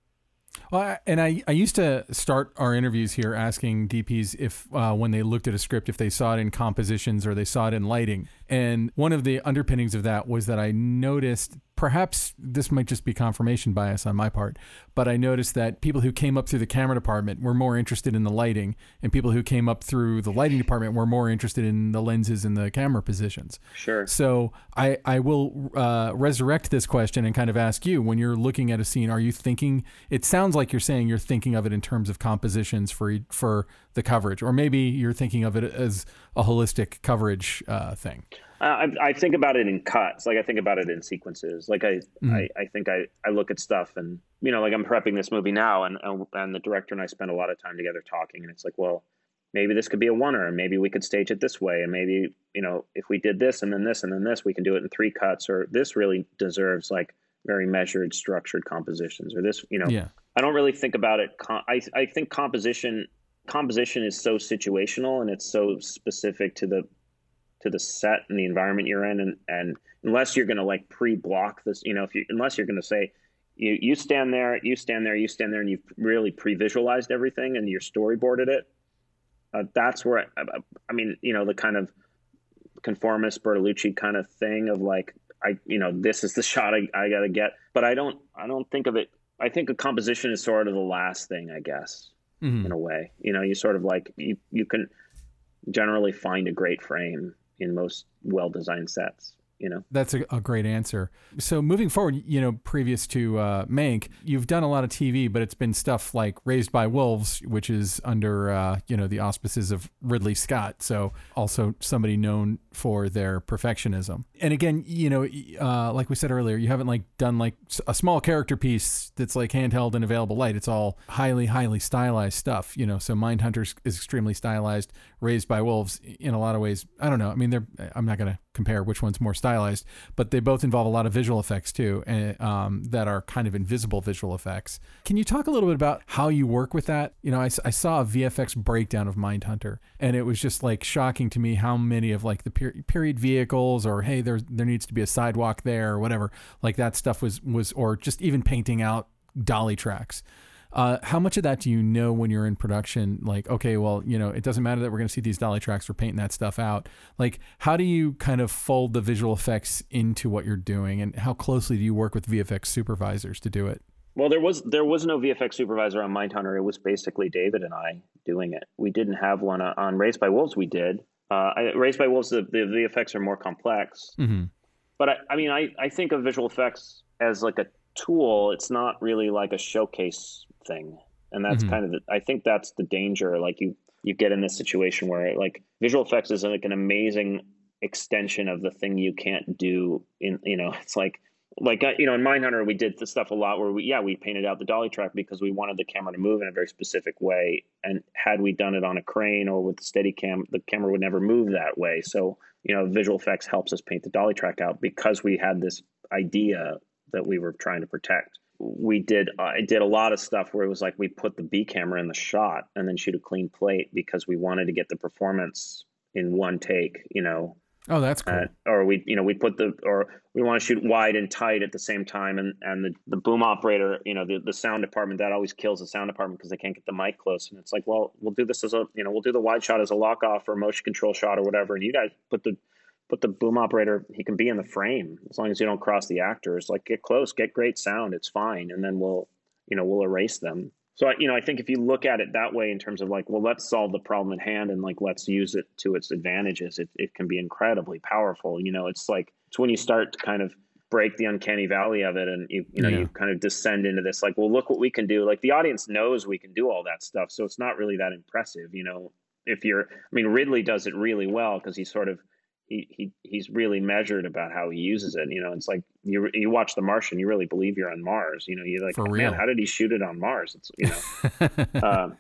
well, and I, I used to start our interviews here asking DPs if, uh, when they looked at a script, if they saw it in compositions or they saw it in lighting. And one of the underpinnings of that was that I noticed perhaps this might just be confirmation bias on my part, but I noticed that people who came up through the camera department were more interested in the lighting, and people who came up through the lighting department were more interested in the lenses and the camera positions. Sure. So I I will uh, resurrect this question and kind of ask you when you're looking at a scene, are you thinking? It sounds like you're saying you're thinking of it in terms of compositions for for the coverage, or maybe you're thinking of it as a holistic coverage uh, thing. I, I, think about it in cuts. Like I think about it in sequences. Like I, mm. I, I, think I, I look at stuff and, you know, like I'm prepping this movie now and, and the director and I spend a lot of time together talking and it's like, well, maybe this could be a oneer and maybe we could stage it this way. And maybe, you know, if we did this and then this and then this, we can do it in three cuts or this really deserves like very measured, structured compositions or this, you know, yeah. I don't really think about it. I, I think composition, composition is so situational and it's so specific to the to the set and the environment you're in and and unless you're going to like pre-block this you know if you unless you're going to say you you stand there you stand there you stand there and you've really pre-visualized everything and you're storyboarded it uh, that's where I, I, mean you know the kind of conformist Bertolucci kind of thing of like I you know this is the shot I, I got to get. But I don't I don't think of it I think a composition is sort of the last thing I guess mm-hmm. in a way you know you sort of like you you can generally find a great frame in most well designed sets you know? That's a, a, great answer. So moving forward you know previous to uh, mank you've done a lot of tv but it's been stuff like raised by wolves which is under uh, you know the auspices of ridley scott. So also somebody known for their perfectionism. And again you know uh, like we said earlier you haven't like done like a small character piece that's like handheld and available light. It's all highly highly stylized stuff you know? So mindhunters is extremely stylized. Raised by wolves in a lot of ways i don't know. I mean they're i'm not gonna compare which one's more stylized, but they both involve a lot of visual effects too, and, um, that are kind of invisible visual effects. Can you talk a little bit about how you work with that? You know, I, I saw a VFX breakdown of Mindhunter, and it was just like shocking to me how many of like the per- period vehicles, or hey, there there needs to be a sidewalk there, or whatever, like that stuff was was, or just even painting out dolly tracks uh, how much of that do you know when you're in production? Like, okay, well, you know, it doesn't matter that we're going to see these dolly tracks. We're painting that stuff out. Like, how do you kind of fold the visual effects into what you're doing, and how closely do you work with VFX supervisors to do it? Well, there was there was no VFX supervisor on Mindhunter. It was basically David and I doing it. We didn't have one on Raised by Wolves. We did. Uh, Raised by Wolves, the, the VFX are more complex. Mm-hmm. But I, I mean, I, I think of visual effects as like a tool. It's not really like a showcase thing and that's mm-hmm. kind of the, i think that's the danger like you you get in this situation where like visual effects is like an amazing extension of the thing you can't do in you know it's like like uh, you know in mindhunter we did the stuff a lot where we yeah we painted out the dolly track because we wanted the camera to move in a very specific way and had we done it on a crane or with steady cam the camera would never move that way so you know visual effects helps us paint the dolly track out because we had this idea that we were trying to protect we did I did a lot of stuff where it was like we put the B camera in the shot and then shoot a clean plate because we wanted to get the performance in one take, you know. Oh, that's cool. Uh, or we, you know, we put the, or we want to shoot wide and tight at the same time, and and the, the boom operator, you know, the, the sound department that always kills the sound department because they can't get the mic close, and it's like, well, we'll do this as a, you know, we'll do the wide shot as a lock off or motion control shot or whatever, and you guys put the put the boom operator he can be in the frame as long as you don't cross the actors. Like get close get great sound it's fine. And then we'll you know we'll erase them. So you know i think if you look at it that way in terms of like well let's solve the problem at hand and like let's use it to its advantages it, it can be incredibly powerful. You know it's like it's when you start to kind of break the uncanny valley of it and you you know yeah. you kind of descend into this like well look what we can do. Like the audience knows we can do all that stuff. So it's not really that impressive you know if you're i mean ridley does it really well because he sort of he, he he's really measured about how he uses it. You know, it's like you you watch The Martian, you really believe you're on Mars. You know, you're like, man, how did he shoot it on Mars? It's you know. um,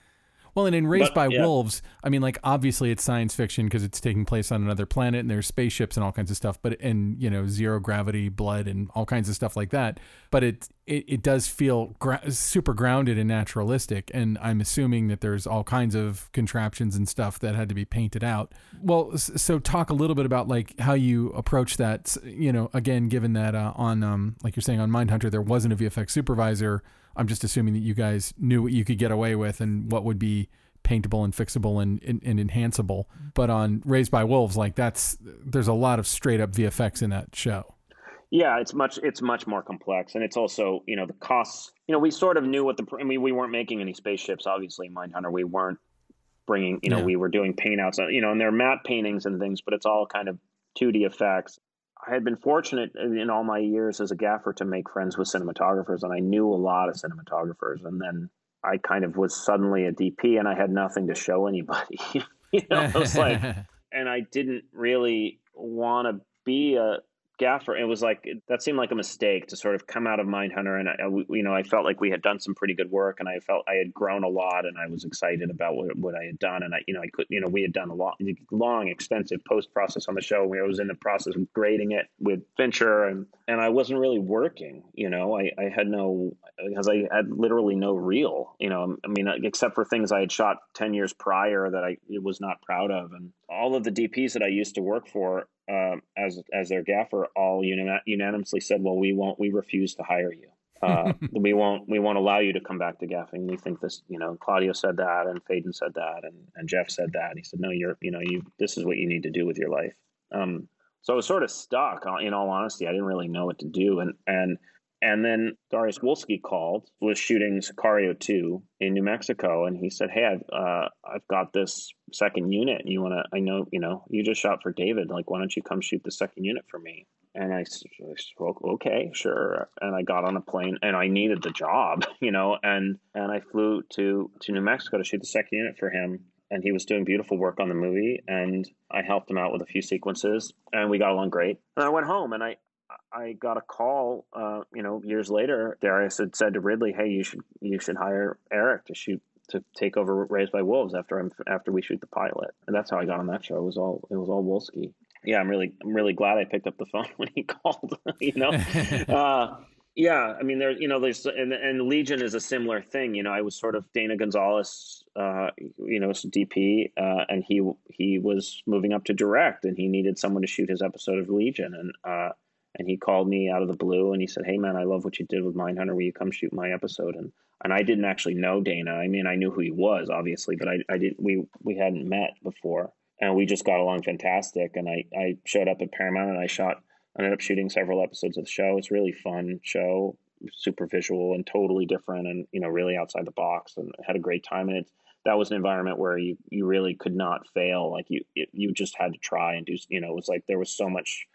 well, and in Raised but, by yeah. Wolves, I mean, like obviously it's science fiction because it's taking place on another planet and there's spaceships and all kinds of stuff. But and you know zero gravity, blood, and all kinds of stuff like that. But it it, it does feel gra- super grounded and naturalistic. And I'm assuming that there's all kinds of contraptions and stuff that had to be painted out. Well, so talk a little bit about like how you approach that. You know, again, given that uh, on um like you're saying on Mindhunter there wasn't a VFX supervisor I'm just assuming that you guys knew what you could get away with and what would be paintable and fixable and, and, and enhanceable. Mm-hmm. But on Raised by Wolves, like that's there's a lot of straight up VFX in that show. Yeah, it's much it's much more complex, and it's also you know the costs. You know, we sort of knew what the I mean, we weren't making any spaceships, obviously. Mindhunter, we weren't bringing. You know, yeah. we were doing paint outs. You know, and they're matte paintings and things, but it's all kind of 2D effects. I had been fortunate in all my years as a gaffer to make friends with cinematographers, and I knew a lot of cinematographers. And then I kind of was suddenly a DP, and I had nothing to show anybody. you know, it was like, and I didn't really want to be a gaffer it was like that seemed like a mistake to sort of come out of mindhunter. And I, you know i felt like we had done some pretty good work and i felt i had grown a lot and i was excited about what, what i had done. And i you know i could you know we had done a long long extensive post process on the show. Where i was in the process of grading it with fincher and and i wasn't really working you know i i had no because i had literally no reel you know i mean except for things i had shot 10 years prior that i was not proud of. And all of the dps that i used to work for um, as as their gaffer all unanimously said, "Well, we won't. We refuse to hire you. Uh, we won't. We won't allow you to come back to gaffing. We think this. You know, Claudio said that, and Faden said that, and and Jeff said that. He said, "No, you're. You know, you. This is what you need to do with your life." Um, so I was sort of stuck. Uh, in all honesty, I didn't really know what to do, and and and then Dariusz Wolski called, was shooting Sicario 2 in New Mexico, and he said, "Hey, I've uh, I've got this second unit, and you want to? I know you know you just shot for David. Like, why don't you come shoot the second unit for me?" And I spoke, "Okay, sure." And I got on a plane, and I needed the job, you know, and and I flew to to New Mexico to shoot the second unit for him. And he was doing beautiful work on the movie, and I helped him out with a few sequences, and we got along great. And I went home, and I I got a call, uh, you know, years later. Dariusz had said to Ridley, "Hey, you should you should hire Erik to shoot to take over Raised by Wolves after I'm after we shoot the pilot." And that's how I got on that show. It was all it was all Wolski. yeah, I'm really I'm really glad I picked up the phone when he called. you know, uh, yeah, I mean, there, you know, there's, and, and Legion is a similar thing. You know, I was sort of Dana Gonzales, uh, you know, DP, uh, and he he was moving up to direct, and he needed someone to shoot his episode of Legion, and uh, and he called me out of the blue, and he said, "Hey, man, I love what you did with Mindhunter. Will you come shoot my episode?" And and I didn't actually know Dana. I mean, I knew who he was, obviously, but I I did we we hadn't met before, and we just got along fantastic. And I I showed up at Paramount, and I shot I ended up shooting several episodes of the show. It's a really fun show, super visual and totally different, and you know, really outside the box. And had a great time. And it that was an environment where you you really could not fail. Like you you just had to try and do. You know, it was like there was so much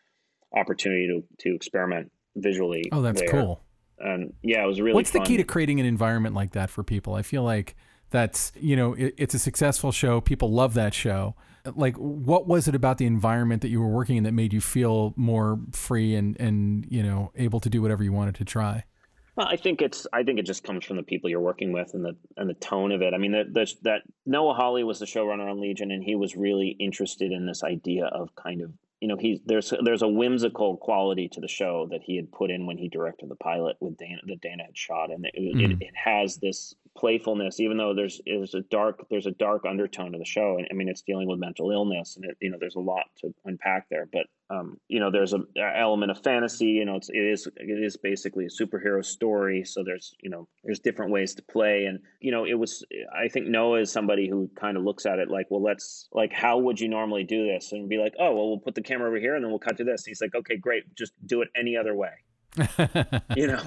opportunity to to experiment visually. Oh, that's there. cool. And yeah, it was really. What's fun. the key to creating an environment like that for people? I feel like that's you know it, it's a successful show. People love that show like what was it about the environment that you were working in that made you feel more free and and you know able to do whatever you wanted to try well, I think it's. I think it just comes from the people you're working with and the and the tone of it. I mean, the, that Noah Hawley was the showrunner on Legion, and he was really interested in this idea of kind of you know he there's there's a whimsical quality to the show that he had put in when he directed the pilot with Dana that Dana had shot, and it, mm. it, it has this playfulness, even though there's there's a dark there's a dark undertone to the show, and I mean it's dealing with mental illness, and it, you know there's a lot to unpack there. But um, you know there's a, a, element of fantasy. You know it's it is it is basically a superhero story, so there's you know there's different ways to play, and you know it was I think Noah is somebody who kind of looks at it like, well, let's like how would you normally do this, and be like, oh well, we'll put the camera over here, and then we'll cut to this. And he's like, okay, great, just do it any other way. you know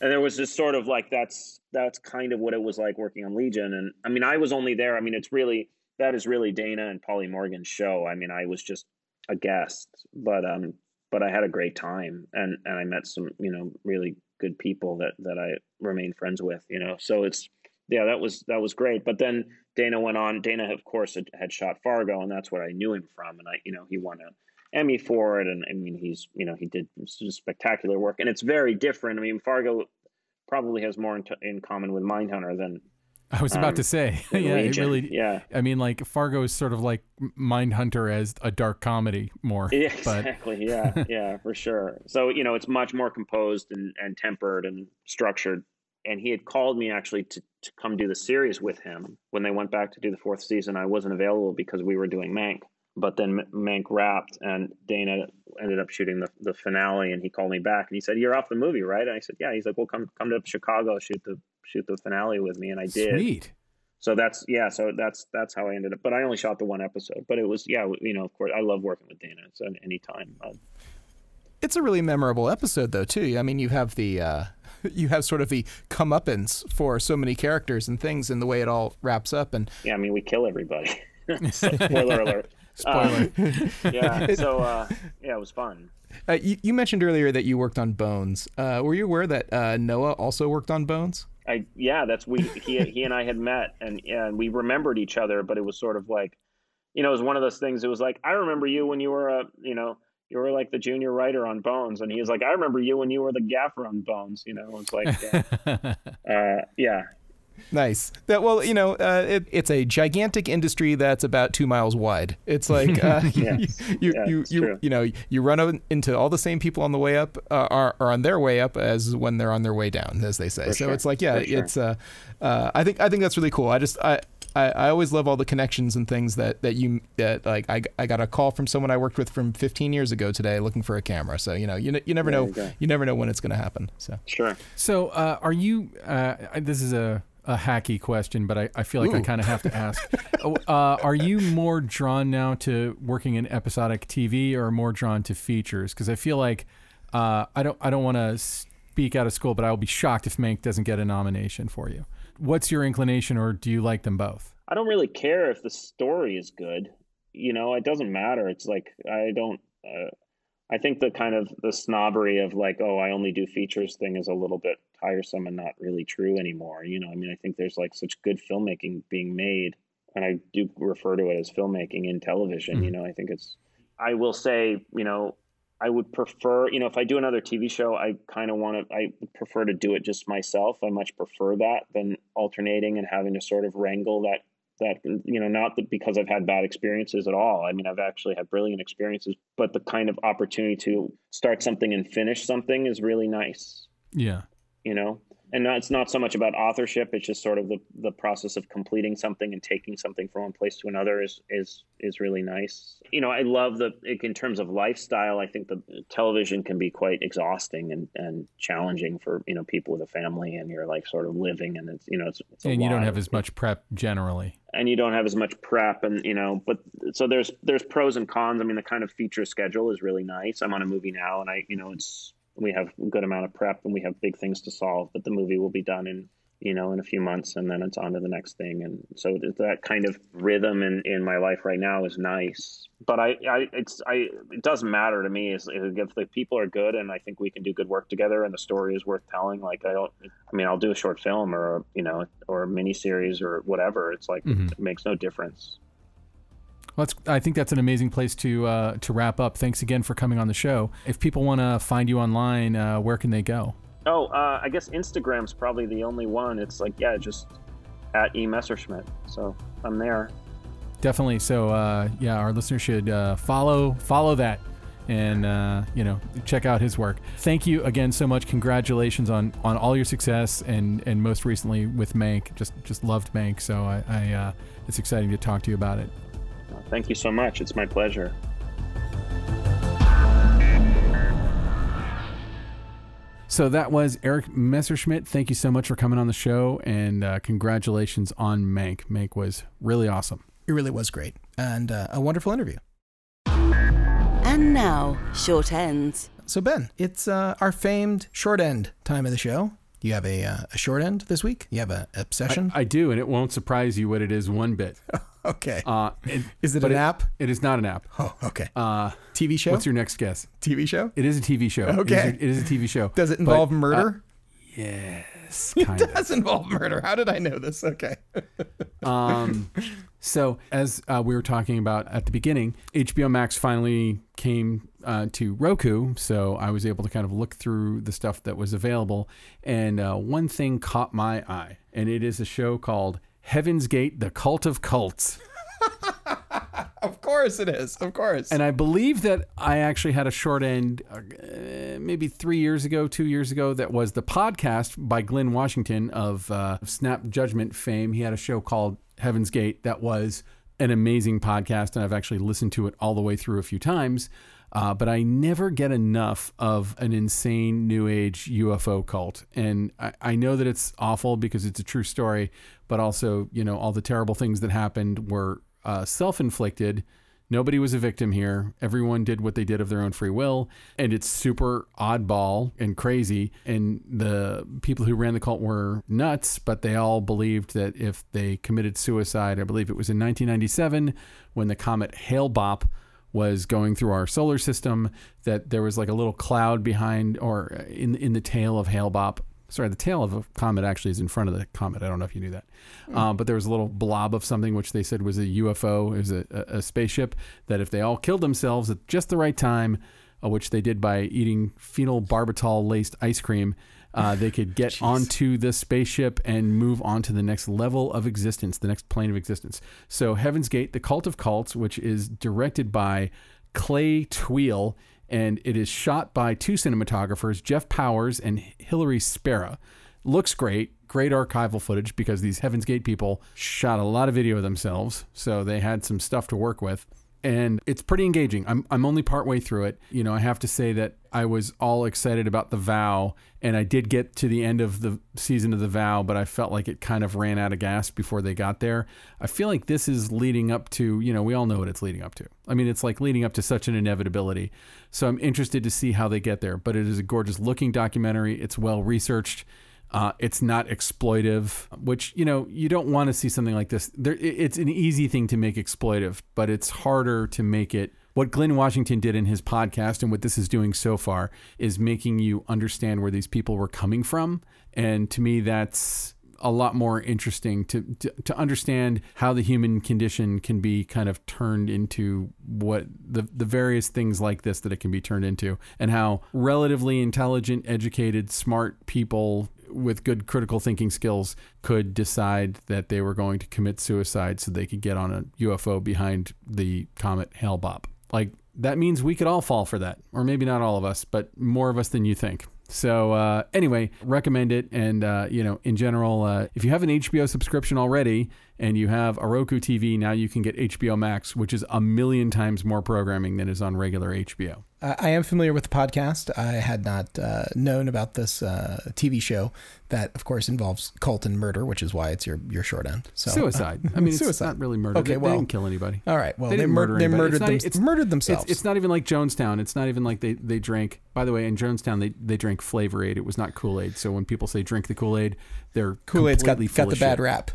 and there was this sort of like that's that's kind of what it was like working on Legion. And I mean, I was only there. I mean, it's really that is really Dana and Polly Morgan's show. I mean, I was just a guest, but um, but I had a great time, and and I met some you know really good people that that I remain friends with. You know, so it's yeah, that was that was great. But then Dana went on. Dana, of course, had, had shot Fargo, and that's what I knew him from. And I, you know, he won a Emmy for it, and I mean, he's you know he did spectacular work, and it's very different. I mean, Fargo probably has more in, t- in common with Mindhunter than. I was about um, to say, yeah, it really. Yeah, I mean, like Fargo is sort of like Mindhunter as a dark comedy more. Yeah, exactly. yeah, yeah, for sure. So you know, it's much more composed and, and tempered and structured. And he had called me actually to, to come do the series with him when they went back to do the fourth season. I wasn't available because we were doing Mank but then Mank wrapped and Dana ended up shooting the, the finale and he called me back and he said, You're off the movie, right? And I said, Yeah. He's like, Well come come to Chicago, shoot the shoot the finale with me and I did. Sweet. So that's yeah, so that's that's how I ended up. But I only shot the one episode. But it was yeah, you know, of course I love working with Dana. So anytime. Uh, it's a really memorable episode though too. I mean you have the uh you have sort of the comeuppance for so many characters and things and the way it all wraps up and Yeah, I mean we kill everybody. Spoiler alert. Spoiler. Um, yeah. So uh, yeah, it was fun. Uh, you, you, mentioned earlier that you worked on Bones. Uh, were you aware that uh, Noah also worked on Bones? I yeah, that's we he he and I had met and and we remembered each other, but it was sort of like, you know, it was one of those things. It was like I remember you when you were a you know you were like the junior writer on Bones, and he was like I remember you when you were the gaffer on Bones. You know, it's like uh, uh, yeah, Nice. That well, you know, uh, it, it's a gigantic industry that's about two miles wide. It's like uh, yes. you, yeah, you, you, you, you, know, you run into all the same people on the way up, uh, are, are on their way up as when they're on their way down, as they say. For so sure. it's like, yeah, sure. it's. Uh, uh, I think I think that's really cool. I just I. I, I always love all the connections and things that, that you that like I, I got a call from someone I worked with from 15 years ago today looking for a camera so you know you, you never there know you, you, never know when it's going to happen so sure so uh, are you uh, this is a a hacky question, but I, I feel like Ooh. I kind of have to ask. Oh, uh, are you more drawn now to working in episodic TV or more drawn to features? Because I feel like uh, I don't I don't want to speak out of school, but I will be shocked if Mank doesn't get a nomination for you. What's your inclination, or do you like them both? I don't really care if the story is good. You know, it doesn't matter. It's like I don't. Uh, I think the kind of the snobbery of like, oh, I only do features thing is a little bit tiresome and not really true anymore. You know, I mean, I think there's like such good filmmaking being made, and I do refer to it as filmmaking in television. Mm-hmm. You know, I think it's. I will say, you know, I would prefer, you know, if I do another TV show, I kind of want to. I prefer to do it just myself. I much prefer that than alternating and having to sort of wrangle that that you know not that because I've had bad experiences at all. I mean, I've actually had brilliant experiences, but the kind of opportunity to start something and finish something is really nice. Yeah. You know, and not, it's not so much about authorship it's just sort of the, the process of completing something and taking something from one place to another is is is really nice. You know i love the in terms of lifestyle i think the television can be quite exhausting and and challenging for you know people with a family and you're like sort of living and it's you know it's, it's and you don't have as much prep generally. And you don't have as much prep and you know but so there's there's pros and cons. I mean the kind of feature schedule is really nice. I'm on a movie now and i you know it's we have a good amount of prep and we have big things to solve but the movie will be done in you know in a few months and then it's on to the next thing. And so that kind of rhythm in, in my life right now is nice but i, I it's i it doesn't matter to me. Is if the people are good and i think we can do good work together and the story is worth telling like i don't i mean i'll do a short film or you know or a mini series or whatever. It's like mm-hmm. it makes no difference well, I think that's an amazing place to uh, to wrap up. Thanks again for coming on the show. If people want to find you online, uh, where can they go? Oh, uh, I guess Instagram's probably the only one. It's like yeah, just at e Messerschmidt. So I'm there. Definitely. So uh, yeah, our listeners should uh, follow follow that and uh, you know check out his work. Thank you again so much. Congratulations on on all your success and and most recently with Mank. Just just loved Mank. So I, I uh, it's exciting to talk to you about it. Thank you so much. It's my pleasure. So that was Erik Messerschmidt. Thank you so much for coming on the show, and uh, congratulations on Mank. Mank was really awesome. It really was great, and uh, a wonderful interview. And now, short ends. So Ben, it's uh, our famed short end time of the show. You have a, uh, a short end this week. You have an obsession. I, I, do, and it won't surprise you what it is one bit. okay. Uh, it, is it an it, app? It is not an app. Oh, okay. Uh, TV show. What's your next guess? TV show. It is a TV show. Okay. It is a, it is a TV show. Does it involve but, uh, murder? yes. it does involve murder. How did I know this? Okay. um. So, as uh, we were talking about at the beginning, HBO Max finally came uh, to Roku. So, I was able to kind of look through the stuff that was available. And uh, one thing caught my eye, and it is a show called Heaven's Gate The Cult of Cults. of course it is. Of course. And I believe that I actually had a short end uh, maybe three years ago, two years ago, that was the podcast by Glynn Washington of uh, Snap Judgment fame. He had a show called Heaven's Gate that was an amazing podcast, and I've actually listened to it all the way through a few times. Uh, but I never get enough of an insane new age UFO cult. And I, I, know that it's awful because it's a true story, but also, you know, all the terrible things that happened were uh, self inflicted Nobody was a victim here. Everyone did what they did of their own free will. And it's super oddball and crazy. And the people who ran the cult were nuts, but they all believed that if they committed suicide, I believe it was in 1997 when the comet Hale-Bopp was going through our solar system, that there was like a little cloud behind or in, in the tail of Hale-Bopp sorry, the tail of a comet actually is in front of the comet. I don't know if you knew that. Mm. Um, but there was a little blob of something which they said was a UFO, it was a, a, a spaceship that if they all killed themselves at just the right time, uh, which they did by eating phenobarbital laced ice cream, uh, they could get onto the spaceship and move on to the next level of existence, the next plane of existence. So, Heaven's Gate, The Cult of Cults, which is directed by Clay Tweel and it is shot by two cinematographers, Jeff Powers and Hilary Spera. Looks great, great archival footage because these Heaven's Gate people shot a lot of video of themselves, so they had some stuff to work with and it's pretty engaging. I'm I'm only partway through it. You know, I have to say that I was all excited about The Vow, and I did get to the end of the season of The Vow, but I felt like it kind of ran out of gas before they got there. I feel like this is leading up to, you know, we all know what it's leading up to. I mean, it's like leading up to such an inevitability. So I'm interested to see how they get there. But it is a gorgeous looking documentary. It's well researched. Uh, it's not exploitive, which you know you don't want to see something like this. There, it's an easy thing to make exploitive, but it's harder to make it. What Glynn Washington did in his podcast and what this is doing so far is making you understand where these people were coming from, and to me, that's a lot more interesting to, to, to understand how the human condition can be kind of turned into what the the various things like this that it can be turned into and how relatively intelligent educated smart people with good critical thinking skills could decide that they were going to commit suicide so they could get on a UFO behind the comet Hale-Bopp. Like that means we could all fall for that, or maybe not all of us, but more of us than you think. So uh, anyway, recommend it, and uh, you know, in general, uh, if you have an HBO subscription already and you have a Roku TV, now you can get HBO Max, which is a million times more programming than is on regular HBO. I I am familiar with the podcast. I had not uh, known about this uh, TV show that, of course, involves cult and murder, which is why it's your your short end. So Suicide. I mean, it's Suicide. not really murder. Okay, They- well- they didn't kill anybody. All right. Well, They they, didn't murder they murdered It's not- them. it's- murdered themselves. It's, it's not even like Jonestown. It's not even like they, they drank. By the way, in Jonestown, they, they drank Flavor Aid. It was not Kool Aid. So when people say drink the Kool Aid, they're Kool Aid's got, got the bad shit. rap.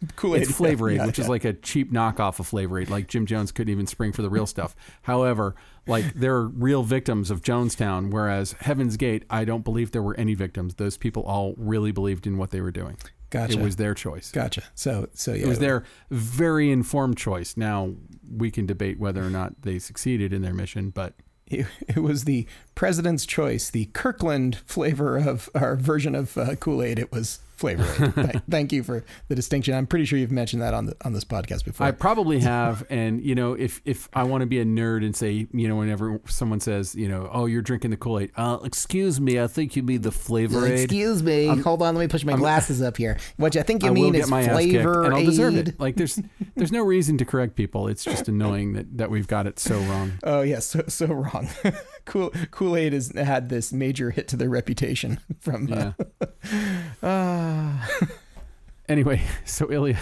Kool Aid. It's Flavor Aid, yeah, which is like a cheap knockoff of Flavor Aid. Like Jim Jones couldn't even spring for the real stuff. However, like there are real victims of Jonestown, whereas Heaven's Gate, I don't believe there were any victims. Those people all really believed in what they were doing. Gotcha. It was their choice. Gotcha. So so yeah. It was their very informed choice. Now we can debate whether or not they succeeded in their mission, but It, it was the president's choice, the Kirkland flavor of our version of uh, Kool Aid. It was Flavor Aid. Thank- Thank you for the distinction. I'm pretty sure you've mentioned that on the on this podcast before. I probably have. And you know, if if I want to be a nerd and say, you know, whenever someone says, you know, oh, you're drinking the Kool Aid, uh, excuse me, I think you mean the Flavor Aid. Excuse me. Hold on, let me push my glasses up here. What you think you I will mean get is my ass kicked, flavor and I'll deserve it. Like there's there's no reason to correct people. It's just annoying that that we've got it so wrong. Oh yes, so, so wrong. Kool Kool Aid has had this major hit to their reputation from. Yeah. Uh. Anyway, so Ilya,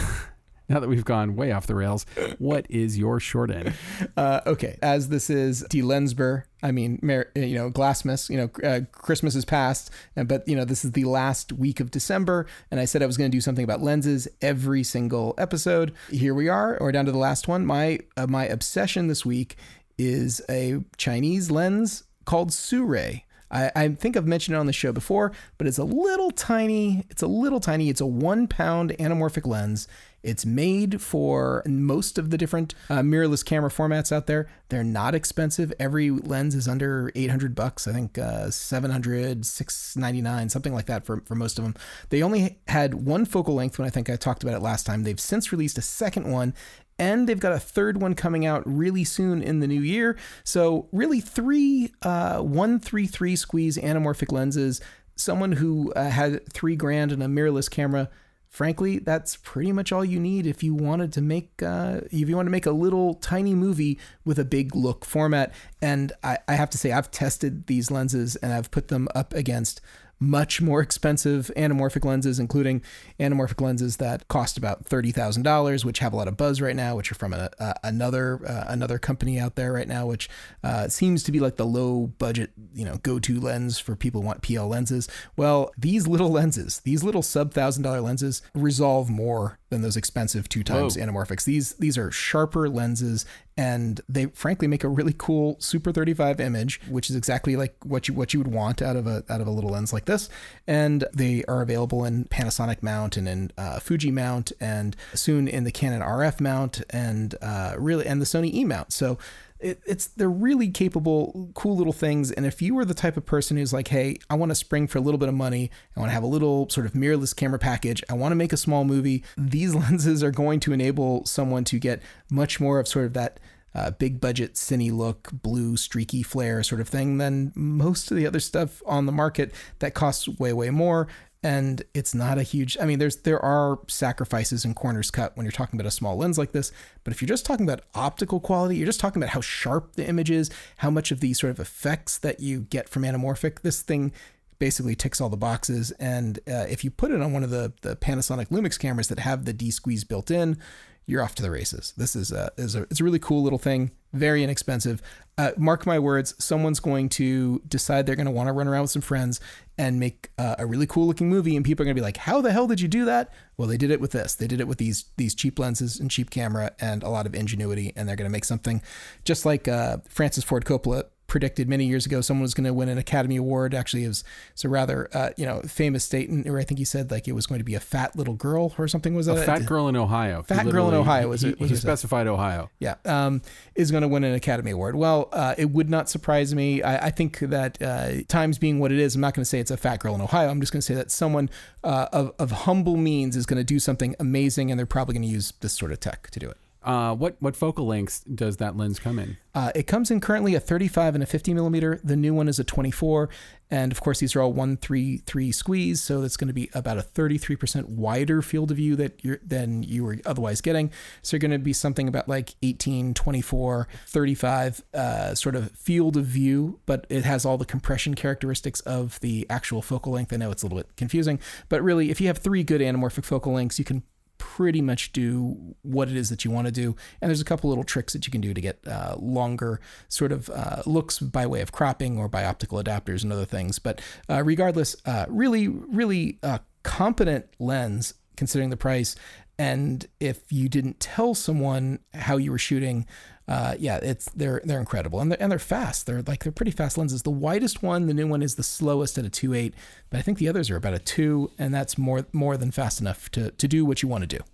now that we've gone way off the rails, what is your short end? Uh, okay, as this is D. Lensburg, I mean, Mer- you know, Glassmas, you know, uh, Christmas is past, uh, but, you know, this is the last week of December, and I said I was going to do something about lenses every single episode. Here we are, or down to the last one. My, uh, my obsession this week is a Chinese lens called Sirui. I, I think I've mentioned it on the show before, but it's a little tiny. It's a little tiny. It's a one pound anamorphic lens. It's made for most of the different uh, mirrorless camera formats out there. They're not expensive. Every lens is under 800 bucks. I think uh, 700, 699, something like that for, for most of them. They only had one focal length when I think I talked about it last time. They've since released a second one and they've got a third one coming out really soon in the new year. So really, three uh, one three three squeeze anamorphic lenses. Someone who uh, had three grand and a mirrorless camera. Frankly, that's pretty much all you need if you wanted to make uh, if you want to make a little tiny movie with a big look format. And I, I have to say, I've tested these lenses and I've put them up against much more expensive anamorphic lenses, including anamorphic lenses that cost about thirty thousand dollars, which have a lot of buzz right now, which are from a, a, another uh, another company out there right now, which uh, seems to be like the low budget, you know, go to lens for people who want PL lenses. Well, these little lenses, these little sub thousand dollar lenses, resolve more than those expensive two times Whoa. anamorphics. These these are sharper lenses and they frankly make a really cool super 35 image which is exactly like what you what you would want out of a out of a little lens like this and they are available in Panasonic mount and in uh, Fuji mount and soon in the Canon RF mount and uh, really and the Sony E mount so it, it's they're really capable, cool little things. And if you were the type of person who's like, hey, I want to spring for a little bit of money, I want to have a little sort of mirrorless camera package, I want to make a small movie, these lenses are going to enable someone to get much more of sort of that uh, big budget cine look, blue streaky flare sort of thing than most of the other stuff on the market that costs way way more. And it's not a huge. I mean, there's there are sacrifices and corners cut when you're talking about a small lens like this. But if you're just talking about optical quality, you're just talking about how sharp the image is, how much of the sort of effects that you get from anamorphic. This thing basically ticks all the boxes. And uh, if you put it on one of the the Panasonic Lumix cameras that have the D squeeze built in, you're off to the races. This is a is a it's a really cool little thing, very inexpensive. Uh, mark my words, someone's going to decide they're going to want to run around with some friends and make uh, a really cool looking movie, and people are going to be like, "How the hell did you do that?" Well, they did it with this. They did it with these these cheap lenses and cheap camera and a lot of ingenuity, and they're going to make something just like uh, Francis Ford Coppola predicted many years ago someone was going to win an Academy Award. Actually, it was it's a rather uh, you know famous statement where I think he said like it was going to be a fat little girl or something. Was that a fat girl in Ohio? Fat girl in Ohio was he, it- was he it- specified Ohio. yeah, um, is going to win an Academy Award. Well, uh, it would not surprise me. I, I think that uh, times being what it is, I'm not going to say it's a fat girl in Ohio. I'm just going to say that someone uh, of, of humble means is going to do something amazing, and they're probably going to use this sort of tech to do it. Uh, what what focal lengths does that lens come in? Uh, it comes in currently a 35 and a 50 millimeter. The new one is a 24, and of course these are all 133 squeeze, so that's going to be about a 33% wider field of view that you're than you were otherwise getting. So you're going to be something about like 18, 24, 35 uh, sort of field of view, but it has all the compression characteristics of the actual focal length. I know it's a little bit confusing, but really, if you have three good anamorphic focal lengths, you can pretty much do what it is that you want to do. And there's a couple little tricks that you can do to get uh, longer sort of uh, looks by way of cropping or by optical adapters and other things. But uh, regardless, uh, really, really uh, competent lens considering the price. And if you didn't tell someone how you were shooting, uh, yeah, it's they're they're incredible and they're, and they're fast. They're like they're pretty fast lenses. The widest one, the new one, is the slowest at a 2.8, but I think the others are about a two, and that's more more than fast enough to to do what you want to do.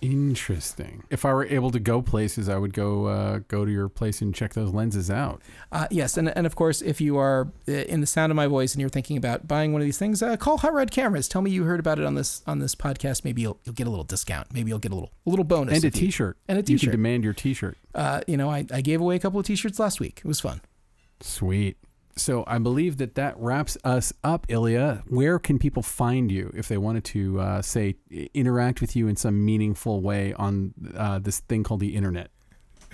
Interesting. If I were able to go places, I would go uh, go to your place and check those lenses out. Uh, yes, and, and of course, if you are uh, in the sound of my voice and you're thinking about buying one of these things, uh, call Hot Rod Cameras. Tell me you heard about it on this on this podcast. Maybe you'll, you'll get a little discount. Maybe you'll get a little a little bonus. And a you- T-shirt. And a You can T-shirt. demand your T-shirt. Uh, you know, I, I gave away a couple of T-shirts last week. It was fun. Sweet. So I believe that that wraps us up, Ilya. Where can people find you if they wanted to, uh, say, interact with you in some meaningful way on uh, this thing called the internet?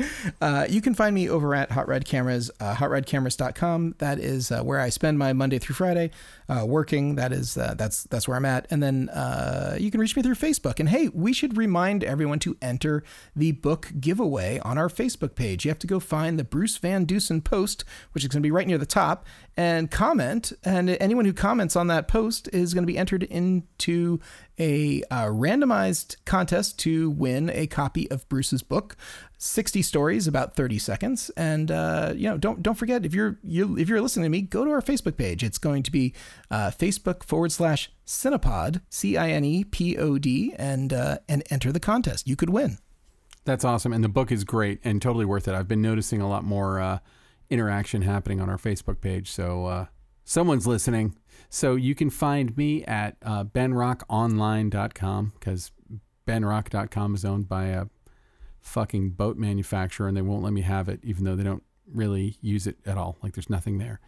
Uh, you can find me over at Hot Rod Cameras, uh, hotrodcameras.com. That is uh, where I spend my Monday through Friday uh, working. That is uh, that's that's where I'm at. And then uh, you can reach me through Facebook. And hey, we should remind everyone to enter the book giveaway on our Facebook page. You have to go find the Bruce Van Dusen post, which is going to be right near the top, and comment. And anyone who comments on that post is going to be entered into a uh, randomized contest to win a copy of Bruce's book. 60 stories about 30 seconds and uh, you know don't don't forget if you're you if you're listening to me go to our facebook page it's going to be uh, facebook forward slash cinepod c-i-n-e-p-o-d and uh, and enter the contest you could win That's awesome, and the book is great and totally worth it. I've been noticing a lot more uh, interaction happening on our Facebook page, so uh, someone's listening. So you can find me at uh, benrockonline.com because benrock.com is owned by a fucking boat manufacturer, and they won't let me have it, even though they don't really use it at all. Like there's nothing there.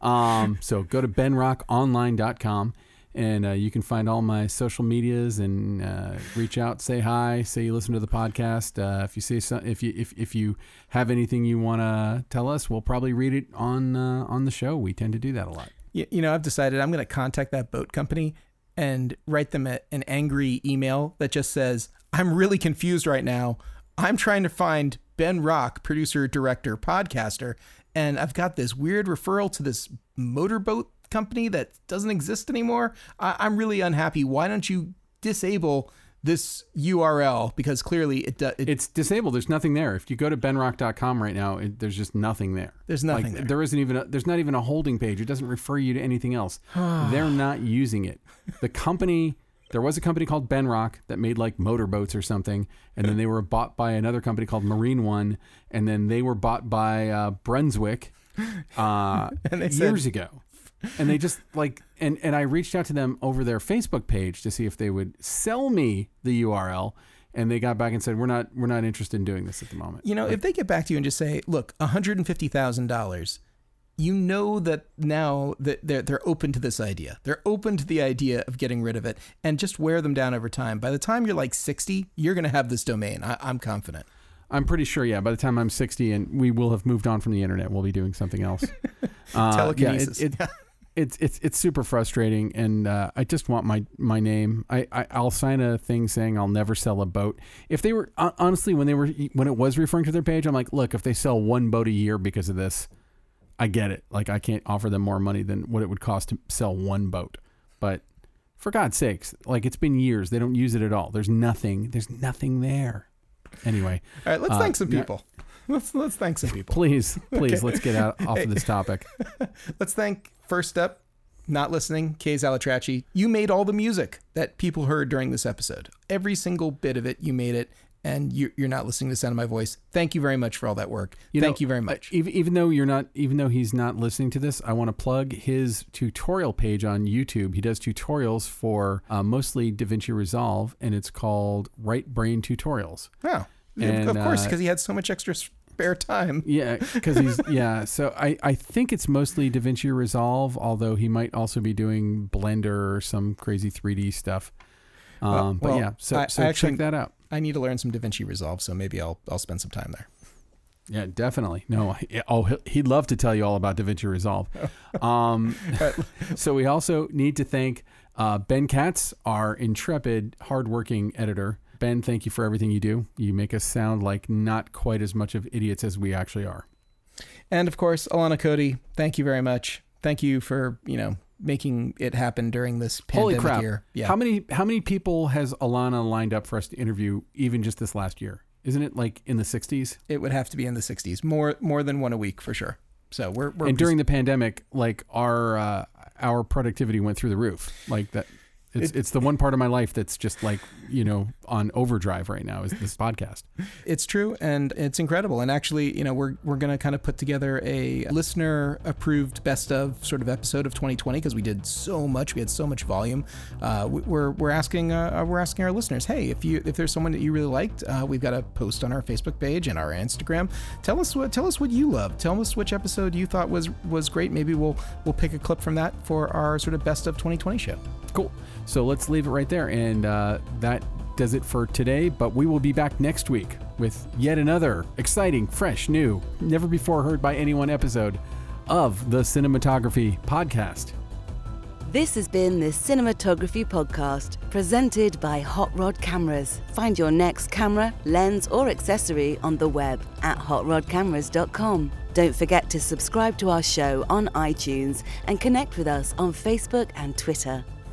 Um, so go to benrockonline.com and uh, you can find all my social medias and uh, reach out, say hi, say you listen to the podcast. Uh, if you say if you if, if you have anything you want to tell us, we'll probably read it on uh, on the show. We tend to do that a lot. you, you know i've decided i'm going to contact that boat company and write them a, an angry email that just says i'm really confused right now i'm trying to find ben rock producer director podcaster and i've got this weird referral to this motorboat company that doesn't exist anymore I, i'm really unhappy why don't you disable this url because clearly it, do, it It's disabled. There's nothing there. If you go to benrock.com right now, it, there's just nothing there. There's nothing Like, there. There isn't even. A, there's not even a holding page. It doesn't refer you to anything else. They're not using it. The company. There was a company called Benrock that made like motorboats or something, and then they were bought by another company called Marine One, and then they were bought by uh, Brunswick uh, they said- years ago. And they just like and and I reached out to them over their Facebook page to see if they would sell me the URL, and they got back and said we're not we're not interested in doing this at the moment. You know, if they get back to you and just say, "Look, one hundred and fifty thousand dollars," you know that now that they're they're open to this idea. They're open to the idea of getting rid of it and just wear them down over time. By the time you're like sixty, you're going to have this domain. I, I'm confident. I'm pretty sure, yeah. By the time I'm 60 and we will have moved on from the internet, we'll be doing something else. Uh, Telekinesis. Yeah, it, it, it's it's it's super frustrating, and uh, I just want my my name. I, I I'll sign a thing saying I'll never sell a boat. If they were honestly when they were when it was referring to their page, I'm like, look, if they sell one boat a year because of this, I get it. Like I can't offer them more money than what it would cost to sell one boat, but. For God's sakes, like it's been years. They don't use it at all. There's nothing. There's nothing there. Anyway, All right, let's Uh, thank some people. let's let's thank some people. Please, please, let's get out off of this topic. Let's thank first up, not listening, Kays Al-Atrakchi. You made all the music that people heard during this episode. Every single bit of it, you made it, and you, you're not listening to the sound of my voice. Thank you very much for all that work. You thank know, you very uh, much. Even, even though you're not, even though he's not listening to this, I want to plug his tutorial page on YouTube. He does tutorials for uh, mostly DaVinci Resolve, and it's called Right Brain Tutorials. Oh, and, of course, uh, because he had so much extra spare time. Yeah, because he's yeah. So I I think it's mostly DaVinci Resolve, although he might also be doing Blender or some crazy 3D stuff. Um, Well- but well, yeah, so I- so I actually- check that out. I need to learn some DaVinci Resolve, so maybe I'll I'll spend some time there. Yeah, definitely. No, oh, he- he'd love to tell you all about DaVinci Resolve. Um, so we also need to thank uh, Ben Katz, our intrepid, hardworking editor. Ben, thank you for everything you do. You make us sound like not quite as much of idiots as we actually are. And of course, Alana Cody, thank you very much. Thank you for you know making it happen during this pandemic Holy crap! year. Yeah. How many how many people has Alana lined up for us to interview even just this last year? Isn't it like in the 60s? it would have to be in the 60s, more more than one a week for sure. So we're we're and during the pandemic, like our uh, our productivity went through the roof. Like that, it's it's the one part of my life that's just like you know on overdrive right now is this podcast. It's true, and it's incredible. And actually, you know, we're we're gonna kind of put together a listener approved best of sort of episode of 2020 because we did so much. We had so much volume. Uh, we- we're we're asking uh, we're asking our listeners, hey, if you if there's someone that you really liked, uh, we've got a post on our Facebook page and our Instagram. Tell us what tell us what you love. Tell us which episode you thought was was great. Maybe we'll we'll pick a clip from that for our sort of best of 2020 show. Cool. So let's leave it right there, and uh, that does it for today. But we will be back next week with yet another exciting, fresh, new, never before heard by anyone episode of the Cinematography Podcast. This has been the Cinematography Podcast, presented by Hot Rod Cameras. Find your next camera, lens, or accessory on the web at hotrodcameras.com. Don't forget to subscribe to our show on iTunes and connect with us on Facebook and Twitter.